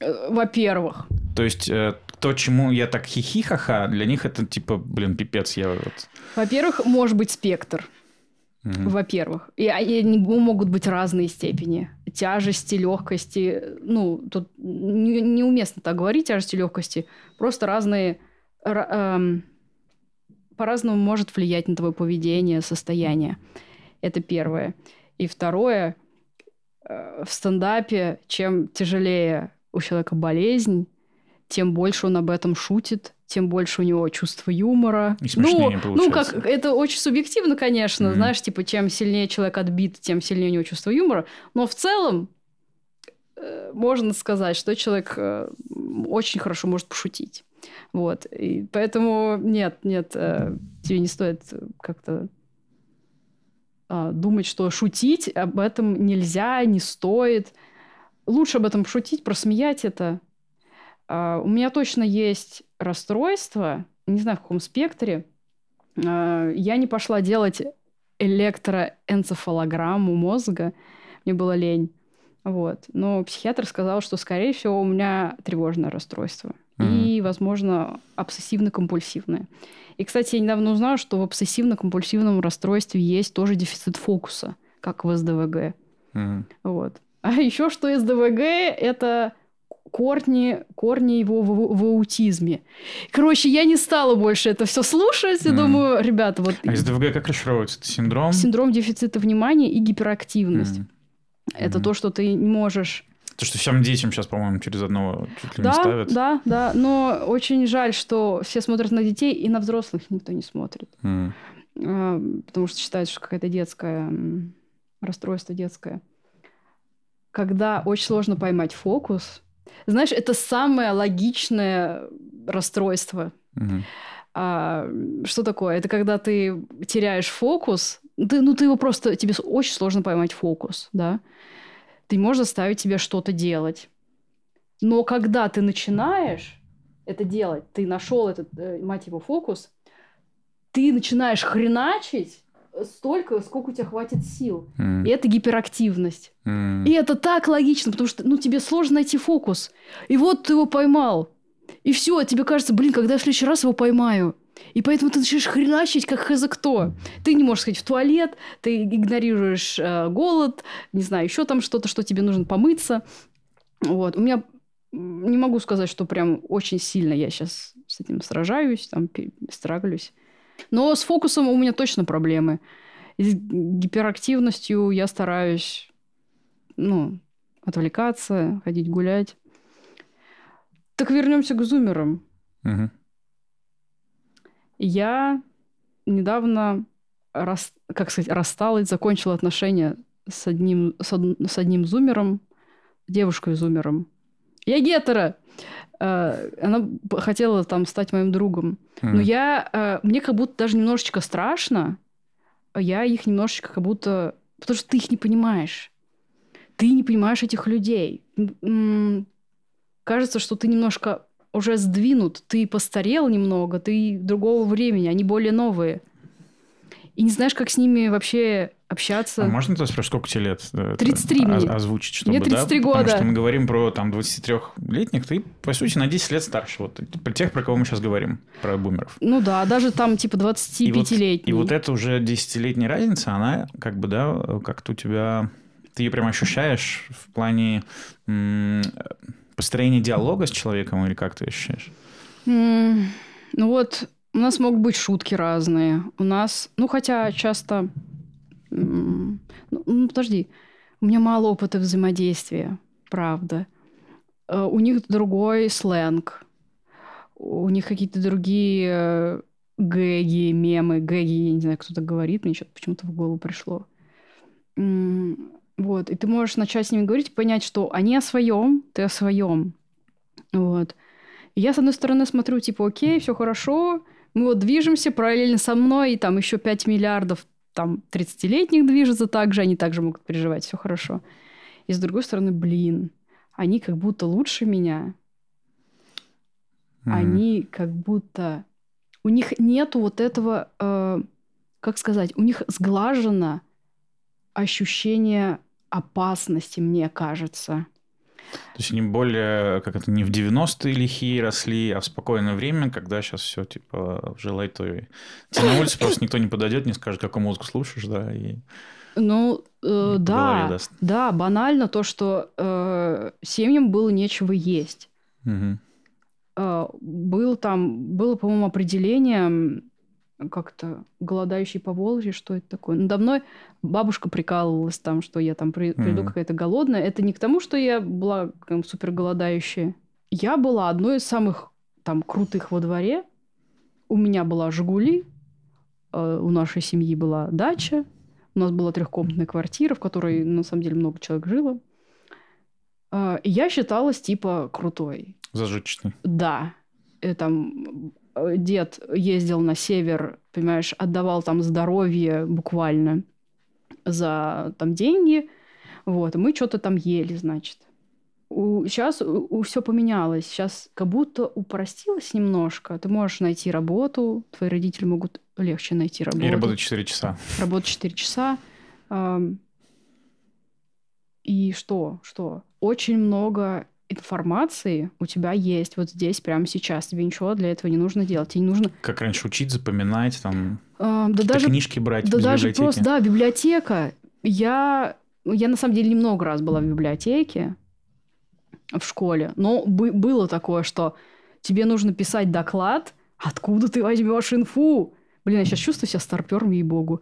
Э, Во-первых, То есть, э, то, чему я так хихихаха, для них это типа, блин, пипец, я вот... во-первых, может быть спектр. Мгм. Во-первых. И они могут быть разные степени. Тяжести, легкости. Ну, тут не- неуместно так говорить, тяжести, легкости. Просто разные... ра- эм, по-разному может влиять на твое поведение, состояние. Это первое. И второе, в стендапе, чем тяжелее у человека болезнь, тем больше он об этом шутит, тем больше у него чувство юмора. И ну, ну, как это очень субъективно, конечно, Мгм. знаешь, типа, чем сильнее человек отбит, тем сильнее у него чувство юмора. Но в целом э, можно сказать, что человек э, очень хорошо может пошутить. Вот. И поэтому нет, нет, э, тебе не стоит как-то думать, что шутить об этом нельзя, не стоит. Лучше об этом шутить, просмеять это. А, у меня точно есть расстройство, не знаю в каком спектре. А, я не пошла делать электроэнцефалограмму мозга. Мне было лень. Вот. Но психиатр сказал, что, скорее всего, у меня тревожное расстройство. Mm-hmm. И, возможно, обсессивно-компульсивное. И, кстати, я недавно узнала, что в обсессивно-компульсивном расстройстве есть тоже дефицит фокуса, как в СДВГ. Mm-hmm. Вот. А еще что СДВГ – это корни, корни его в, в аутизме. Короче, я не стала больше это все слушать. Я mm. думаю, ребята, вот... А СДВГ как расшифровывается? Это синдром? Синдром дефицита внимания и гиперактивность. Mm. Это mm. то, что ты не можешь... То, что всем детям сейчас, по-моему, через одного чуть ли да, не ставят. Да, да, но очень жаль, что все смотрят на детей, и на взрослых никто не смотрит. Mm. Потому что считают, что какая-то детская расстройство детское. Когда очень сложно поймать фокус, знаешь, это самое логичное расстройство. Угу. А, что такое? Это когда ты теряешь фокус, ты, ну ты его просто, тебе очень сложно поймать фокус, да? Ты можешь заставить себя что-то делать. Но когда ты начинаешь это делать, ты нашел этот, э, мать его, фокус, ты начинаешь хреначить, столько, сколько у тебя хватит сил. Mm. И это гиперактивность. Mm. И это так логично, потому что ну, тебе сложно найти фокус. И вот ты его поймал. И все, тебе кажется, блин, когда я в следующий раз его поймаю. И поэтому ты начинаешь хреначить, как хз кто. Ты не можешь сходить в туалет, ты игнорируешь э, голод, не знаю, еще там что-то, что тебе нужно помыться. Вот. У меня не могу сказать, что прям очень сильно я сейчас с этим сражаюсь, там, страглюсь. Но с фокусом у меня точно проблемы. И с гиперактивностью я стараюсь, ну, отвлекаться, ходить гулять. Так вернемся к зумерам. Угу. Я недавно рас, как сказать, рассталась, закончила отношения с одним, с, од, с одним зумером, девушкой-зумером. Я гетера! Э, она хотела там стать моим другом. Mm. Но я... Э, мне как будто даже немножечко страшно. Я их немножечко как будто... Потому что ты их не понимаешь. Ты не понимаешь этих людей. Кажется, что ты немножко уже сдвинут. Ты постарел немного, ты другого времени, они более новые. И не знаешь, как с ними вообще общаться. А можно тебя спросить, сколько тебе лет? 33 мне. Озвучить, чтобы, мне 33 да? года. Потому что мы говорим про там 23-летних, ты, по сути, на 10 лет старше. Вот про тех, про кого мы сейчас говорим, про бумеров. Ну да, даже там типа 25-летний. И, вот, и вот эта уже 10-летняя разница, она как бы, да, как-то у тебя... Ты ее прям ощущаешь в плане построения диалога с человеком или как ты ощущаешь? Mm, ну вот у нас могут быть шутки разные. У нас, ну хотя часто ну, ну, подожди, у меня мало опыта взаимодействия, правда. Э, у них другой сленг, у них какие-то другие э, гэги, мемы, гэги, я не знаю, кто то говорит, мне что-то почему-то в голову пришло. Вот, и ты можешь начать с ними говорить, понять, что они о своем, ты о своем. Вот. И я, с одной стороны, смотрю, типа, окей, все хорошо, мы вот движемся параллельно со мной, и там еще 5 миллиардов там 30-летних движется так же, они также могут переживать, все хорошо. И с другой стороны, блин, они как будто лучше меня. Mm-hmm. Они как будто... У них нету вот этого, э, как сказать, у них сглажено ощущение опасности, мне кажется. То есть они более, как это, не в 90-е лихие росли, а в спокойное время, когда сейчас все типа в лайтове. Тебе на улице просто никто не подойдет, не скажет, какую музыку слушаешь, да, и... Ну, э, да, да, банально то, что э, семьям было нечего есть. Угу. Э, был там, было, по-моему, определение как-то голодающий по Волжье, что это такое. Надо мной бабушка прикалывалась там, что я там при, приду mm-hmm. какая-то голодная. Это не к тому, что я была как, супер голодающая. Я была одной из самых там крутых во дворе. У меня была «Жигули», э, у нашей семьи была дача, у нас была трехкомнатная квартира, в которой на самом деле много человек жило. Э, Я считалась типа крутой. Зажиточный. Да. И там э, дед ездил на север, понимаешь, отдавал там здоровье буквально за там деньги. Вот, мы что-то там ели, значит. сейчас все поменялось. Сейчас как будто упростилось немножко. Ты можешь найти работу, твои родители могут легче найти работу. И работать 4 часа. Работать 4 часа. И что? Что? Очень много информации у тебя есть вот здесь, прямо сейчас. Тебе ничего для этого не нужно делать. Тебе не нужно... Как раньше учить, запоминать, там, ам, да даже книжки брать Да даже библиотеки. просто, да, библиотека. Я, я на самом деле немного раз была в библиотеке в школе, но бы- было такое, что тебе нужно писать доклад, откуда ты возьмешь инфу. Блин, я сейчас чувствую себя старпером, ей-богу.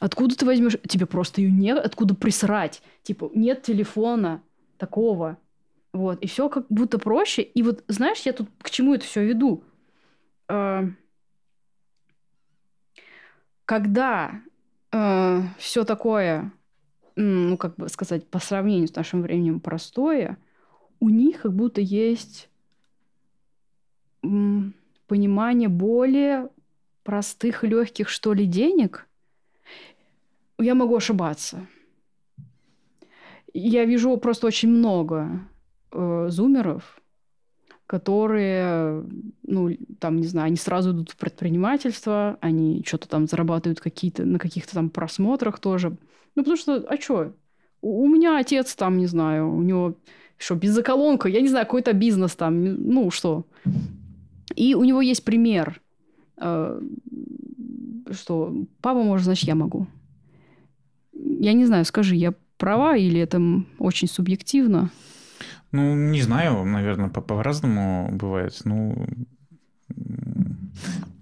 Откуда ты возьмешь? Тебе просто ее нет, откуда присрать. Типа, нет телефона такого. Вот, и все как будто проще. И вот, знаешь, я тут к чему это все веду? Э, Когда все такое, ну, как бы сказать, по сравнению с нашим временем простое, у них как будто есть понимание более простых, легких, что ли, денег. Я могу ошибаться. Я вижу просто очень много э, зумеров, которые, ну, там, не знаю, они сразу идут в предпринимательство, они что-то там зарабатывают какие-то, на каких-то там просмотрах тоже. Ну, потому что, а что? У, у меня отец там, не знаю, у него что, бензоколонка, я не знаю, какой-то бизнес там, ну, что. И у него есть пример, э, что папа может, значит, я могу. Я не знаю, скажи, я права или это очень субъективно? Ну, не знаю, наверное, по- по-разному бывает. Ну,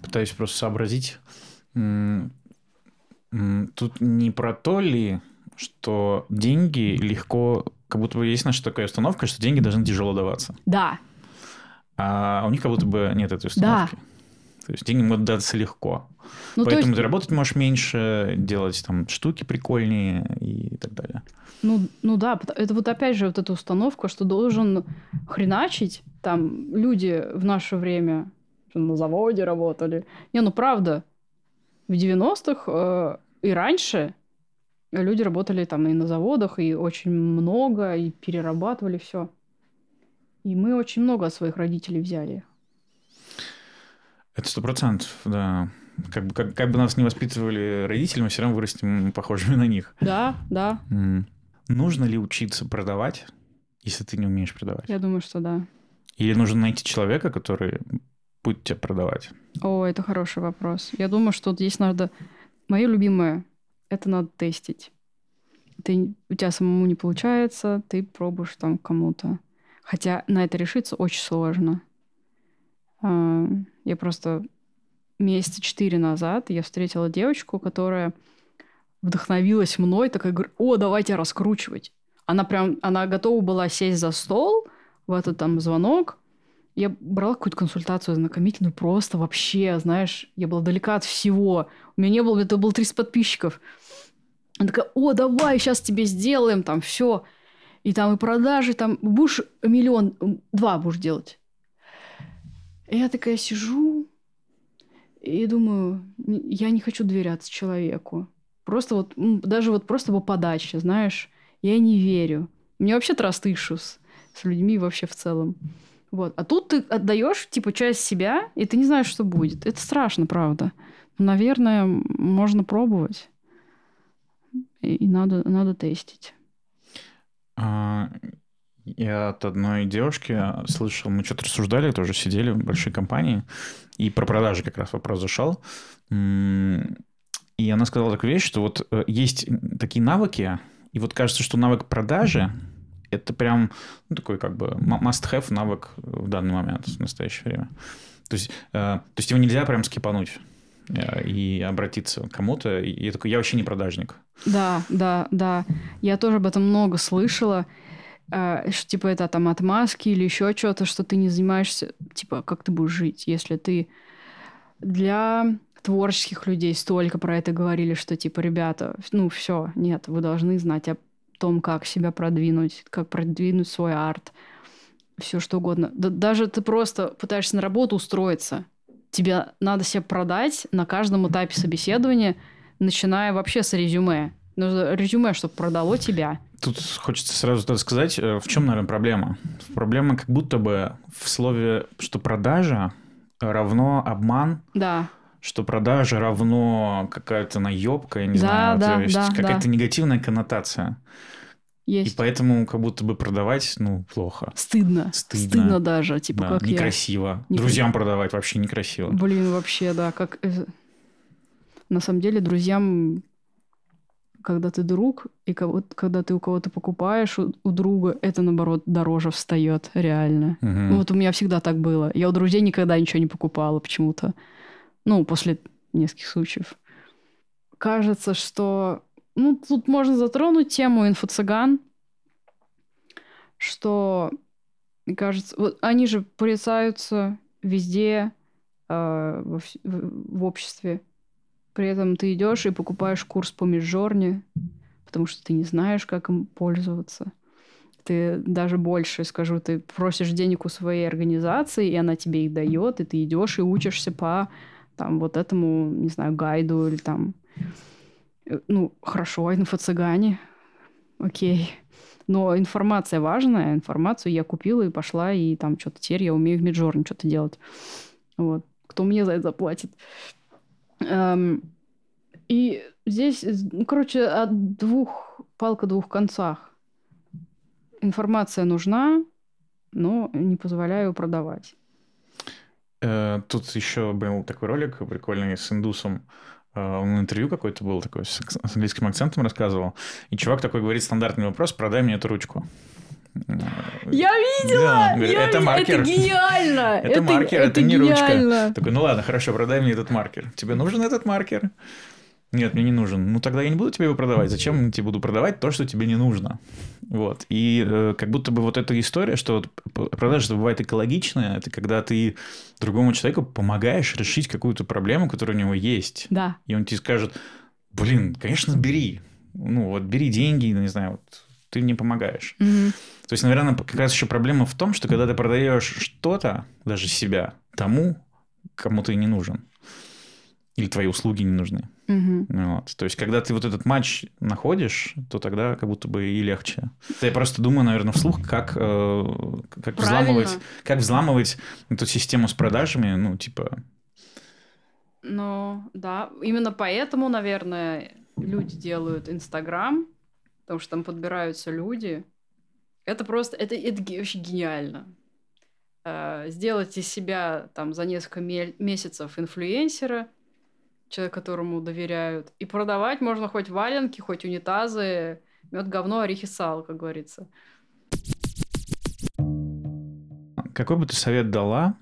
пытаюсь просто сообразить. Тут не про то ли, что деньги легко... Как будто бы есть наша такая установка, что деньги должны тяжело даваться. Да, А у них как будто бы нет этой Да. То есть деньги могут даться легко. ну, то Поэтому есть, ты работать можешь меньше, делать там штуки прикольнее и так далее. ну, ну да, это вот опять же вот эта установка, что должен хреначить. Там люди в наше время на заводе работали. Не, ну правда, в 90-х э, и раньше люди работали там и на заводах, и очень много, и перерабатывали все. И мы очень много от своих родителей взяли. Это сто процентов, да. Как бы, как, как бы нас не воспитывали родители, мы все равно вырастем похожими на них. Да, да, М. Нужно ли учиться продавать, если ты не умеешь продавать? я думаю, что да. Или нужно найти человека, который будет тебя продавать? О, это хороший вопрос. Я думаю, что здесь надо... Мое любимое — это надо тестить. Ты, у тебя самому не получается, ты пробуешь там кому-то. Хотя на это решиться очень сложно. А, Я просто месяца четыре назад я встретила девочку, которая вдохновилась мной, такая говорит, о, давайте раскручивать. Она прям, она готова была сесть за стол в этот там звонок, я брала какую-то консультацию знакомительную, просто вообще, знаешь, я была далека от всего. У меня не было, это было 30 подписчиков. Она такая, о, давай, сейчас тебе сделаем, там, все. И там и продажи, там, будешь миллион, два будешь делать. Я такая сижу и думаю, я не хочу доверяться человеку. Просто вот, даже вот просто по подаче, знаешь, я не верю. Меня вообще issues с людьми вообще в целом. Вот. А тут ты отдаешь, типа, часть себя, и ты не знаешь, что будет. Это страшно, правда. Но, наверное, можно пробовать. И, и надо, надо тестить. А, Я от одной девушки слышал, мы что-то рассуждали, тоже сидели в большой компании, и про продажи как раз вопрос зашел. И она сказала такую вещь, что вот э, есть такие навыки, и вот кажется, что навык продажи – это прям ну, такой как бы must-have навык в данный момент, в настоящее время. То есть, э, то есть его нельзя прям скипануть э, и обратиться к кому-то. И я такой, я вообще не продажник. Да, да, да. Я тоже об этом много слышала. Э, что, типа, это там отмазки или еще что-то, что ты не занимаешься, типа, как ты будешь жить, если ты для творческих людей столько про это говорили, что, типа, ребята, ну, все, нет, вы должны знать о том, как себя продвинуть, как продвинуть свой арт, все что угодно. Да, даже ты просто пытаешься на работу устроиться, тебе надо себя продать на каждом этапе собеседования, начиная вообще с резюме. Нужно резюме, чтобы продало тебя. Тут хочется сразу тогда сказать, э, в чем, наверное, проблема. Проблема как будто бы в слове, что продажа равно обман, Да, что продажа равно какая-то наебка, я не Да, знаю, да, есть да, какая-то да. негативная коннотация. И есть. поэтому как будто бы продавать, ну, плохо. Стыдно. Стыдно. Стыдно даже, типа Да, как я. некрасиво. Не- Друзьям продавать вообще некрасиво. Блин, вообще, да, как... э, На самом деле, друзьям, когда ты друг, и кого- когда ты у кого-то покупаешь у, у друга, это, наоборот, дороже встает, реально. Мгм. Ну, вот у меня всегда так было. Я у друзей никогда ничего не покупала почему-то. Ну, после нескольких случаев. Кажется, что... Ну, тут можно затронуть тему инфо-цыган, что, кажется, вот они же порицаются везде э, вс- в, в обществе. При этом ты идешь и покупаешь курс по Миджорне, потому что ты не знаешь, как им пользоваться. Ты даже больше скажу, ты просишь денег у своей организации, и она тебе их дает, и ты идешь и учишься по там вот этому, не знаю, гайду или там э, ну, хорошо, инфо-цыгане, окей. Но информация важная, информацию я купила и пошла, и там что-то теперь я умею в Миджорне что-то делать. Вот. Кто мне за это заплатит? Эм, и здесь, ну, короче, от двух, палка двух концах. Информация нужна, но не позволяю продавать. Э, Тут еще был такой ролик прикольный с индусом. Э, Он интервью какой-то был ак- с английским акцентом рассказывал. И чувак такой говорит стандартный вопрос, продай мне эту ручку. Я видела! Да, Я это ви- (laughs) маркер. Это гениально! Это маркер, это не ручка. гениально. Такой, ну ладно, хорошо, продай мне этот маркер. Тебе нужен этот маркер? Нет, мне не нужен. Ну тогда я не буду тебе его продавать. Зачем я тебе буду продавать то, что тебе не нужно? Вот. И э, как будто бы вот эта история, что вот продажа бывает экологичная, это когда ты другому человеку помогаешь решить какую-то проблему, которая у него есть. Да. И он тебе скажет, блин, конечно, бери. Ну вот бери деньги, не знаю, вот ты мне помогаешь. Мгм. То есть, наверное, как раз еще проблема в том, что когда ты продаешь что-то, даже себя, тому, кому ты не нужен. Или твои услуги не нужны. Ну Вот. То есть, когда ты вот этот матч находишь, то тогда как будто бы и легче. Я просто думаю, наверное, вслух, как, э, как, взламывать, как взламывать эту систему с продажами, ну, типа... Ну, да. Именно поэтому, наверное, люди делают Инстаграм, потому что там подбираются люди. Это просто, это, это вообще гениально. Э, Сделать из себя там за несколько ме- месяцев инфлюенсера, человек, которому доверяют, и продавать можно хоть валенки, хоть унитазы, мед, говно, орехи, сало, как говорится. Какой бы ты совет дала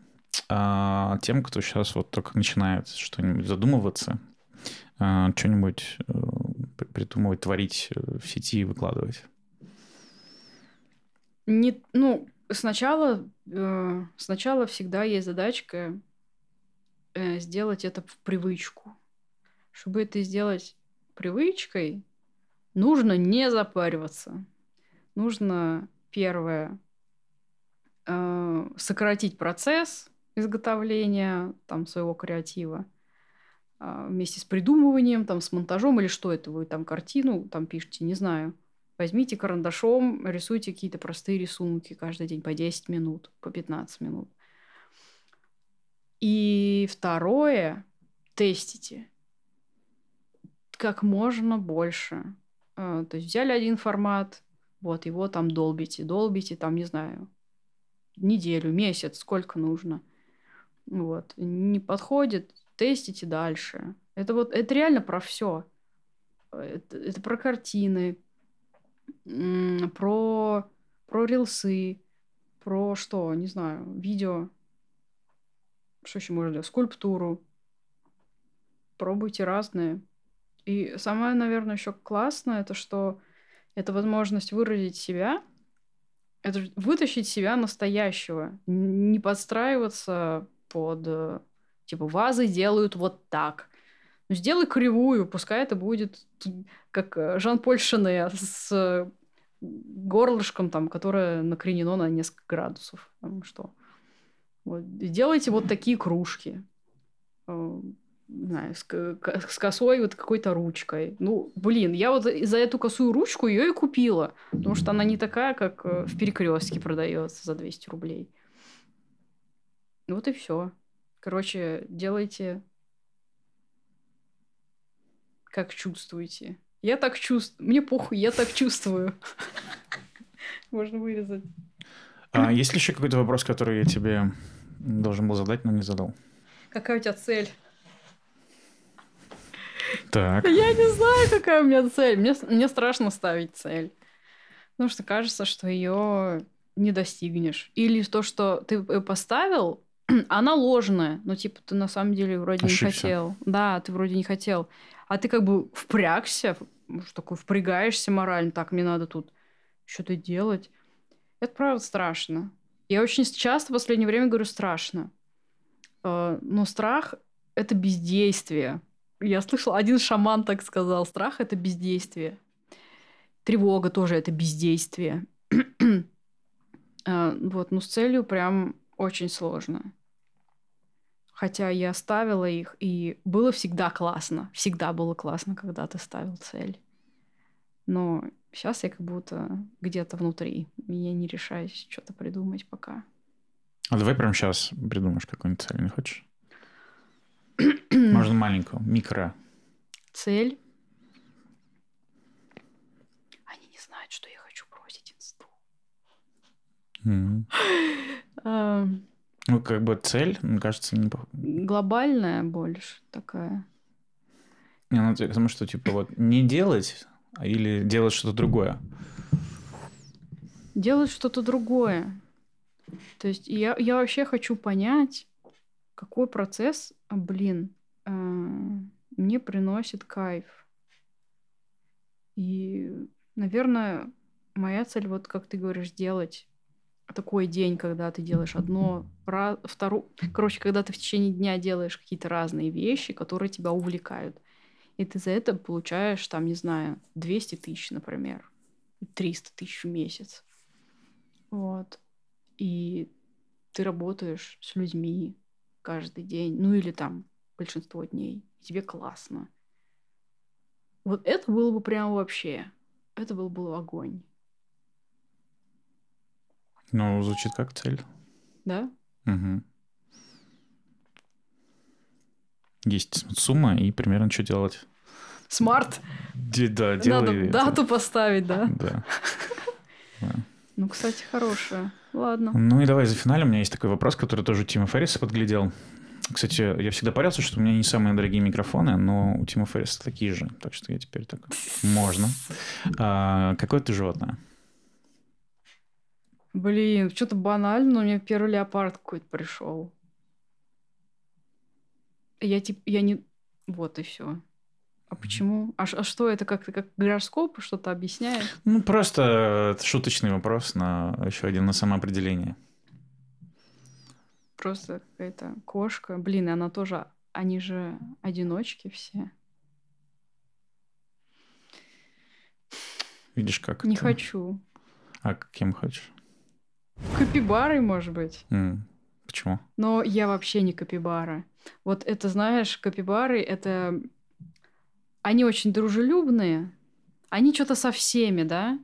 а, тем, кто сейчас вот только начинает что-нибудь задумываться, а, что-нибудь э, придумывать, творить э, в сети и выкладывать? Не, ну, сначала, э, сначала всегда есть задачка э, сделать это в привычку. Чтобы это сделать привычкой, нужно не запариваться. Нужно, первое, э, сократить процесс изготовления там, своего креатива вместе с придумыванием, там, с монтажом или что это вы там картину там пишете, не знаю. Возьмите карандашом, рисуйте какие-то простые рисунки каждый день по 10 минут, по 15 минут. И второе, тестите как можно больше. Э, То есть взяли один формат, вот его там долбите, долбите, там, не знаю, неделю, месяц, сколько нужно. Вот. Не подходит, тестите дальше. Это вот, это реально про все. Это, это про картины, про, про рилсы, про что, не знаю, видео. Что еще можно делать? Скульптуру. Пробуйте разные. И самое, наверное, еще классное, это что это возможность выразить себя, это вытащить себя настоящего, не подстраиваться под, э, типа, вазы делают вот так. Ну, сделай кривую, пускай это будет как э, Жан-Поль Шене с э, горлышком, там, которое накренено на несколько градусов. Там, что. Вот. Делайте вот такие кружки. Э, знаю, с, с косой вот какой-то ручкой. Ну, блин, я вот за эту косую ручку ее и купила. Потому что она не такая, как в перекрестке продается за 200 рублей. Вот и все. Короче, делайте как чувствуете. Я так чувствую. Мне похуй, я так чувствую. (laughs) Можно вырезать. А есть ли еще какой-то вопрос, который я тебе должен был задать, но не задал? Какая у тебя цель? Так. Я не знаю, какая у меня цель. Мне, мне страшно ставить цель. Потому что кажется, что ее не достигнешь. Или то, что ты поставил, (clears throat) она ложная. Ну, типа, ты на самом деле вроде Ошибся. не хотел. Да, ты вроде не хотел. А ты как бы впрягся, что такое, впрягаешься морально. Так, мне надо тут что-то делать. Это правда страшно. Я очень часто в последнее время говорю страшно. Э, Но страх – это бездействие. Я слышала, один шаман так сказал. Страх – это бездействие. Тревога тоже – это бездействие. Э, (clears throat) Вот, ну с целью прям очень сложно. Хотя я ставила их, и было всегда классно. Всегда было классно, когда ты ставил цель. Но сейчас я как будто где-то внутри. Я не решаюсь что-то придумать пока. А давай прямо сейчас придумаешь какую-нибудь цель, не хочешь? Можно маленькую, микро. Цель. Они не знают, что я хочу бросить инсту. Мгм. Ну, как бы цель, мне кажется, не... Глобальная больше такая. Не, ну, потому что, типа, вот не делать, а или делать что-то другое. Делать что-то другое. То есть я, я вообще хочу понять, какой процесс, а, блин, э, мне приносит кайф. И, наверное, моя цель, вот как ты говоришь, делать такой день, когда ты делаешь одно, второе, (laughs) короче, когда ты в течение дня делаешь какие-то разные вещи, которые тебя увлекают. И ты за это получаешь, там, не знаю, 200 тысяч, например, 300 тысяч в месяц. Вот. И ты работаешь с людьми каждый день, ну или там большинство дней, и тебе классно. Вот это было бы прям вообще, это был бы огонь. Ну, звучит как цель. Да? Мгм. Есть сумма и примерно что делать. Смарт! Де- Да, делай Надо это. дату поставить, да? Да. (laughs) Да. Ну, кстати, хорошая. Ладно. Ну и давай за финалем. У меня есть такой вопрос, который тоже Тима Ферриса подглядел. Кстати, я всегда парился, что у меня не самые дорогие микрофоны, но у Тима Ферриса такие же. Так что я теперь так... Можно. (laughs) А, какое ты животное? Блин, что-то банально, но у меня первый леопард какой-то пришел. Я типа, я не... Вот и все. А почему? А, а что это как-то как гороскоп что-то объясняет? Ну, просто это шуточный вопрос на еще один на самоопределение. Просто какая-то кошка. Блин, она тоже... Они же одиночки все. Видишь, как Не это? хочу. А кем хочешь? Капибарой, может быть. М, Почему? Но я вообще не капибара. Вот это, знаешь, капибары, это... Они очень дружелюбные. Они что-то со всеми, да?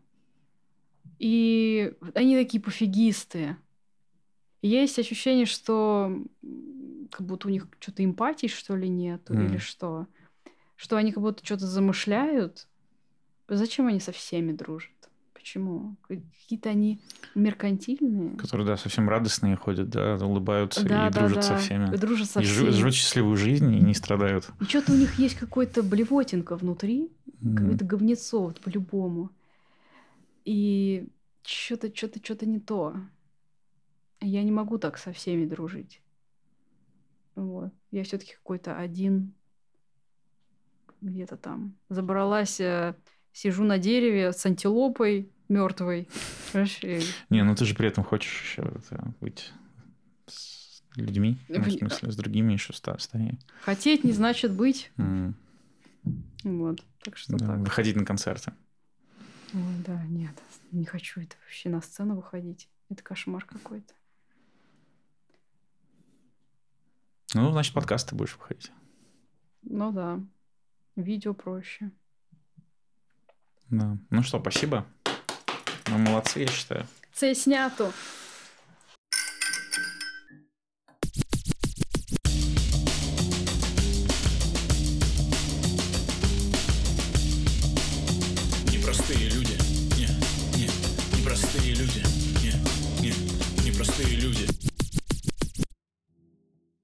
И они такие пофигисты. Есть ощущение, что как будто у них что-то эмпатии, что ли, нету, Мгм. или что. Что они как будто что-то замышляют. Зачем они со всеми дружат? Почему? Какие-то они меркантильные. Которые, да, совсем радостные ходят, да, улыбаются Да, и да, дружат со да. всеми. И дружат со и всеми. живут счастливую жизнь и не страдают. И что-то у них есть какой-то блевотинка внутри, М. какое-то говнецо вот по-любому. И что-то, что-то, что-то не то. Я не могу так со всеми дружить. Вот. Я все-таки какой-то один где-то там. Забралась, э, сижу на дереве с антилопой мертвой. Не, ну ты же при этом хочешь еще быть с людьми, ну, в Блин, смысле, с другими еще ста стаей. Хотеть не значит быть. М, Вот. Так что да, так. Выходить на концерты. Ой, да, нет, не хочу это вообще на сцену выходить. Это кошмар какой-то. Ну, значит, подкасты будешь выходить. Ну да, видео проще. Да. Ну что, спасибо. Мы молодцы, я считаю. Це снято.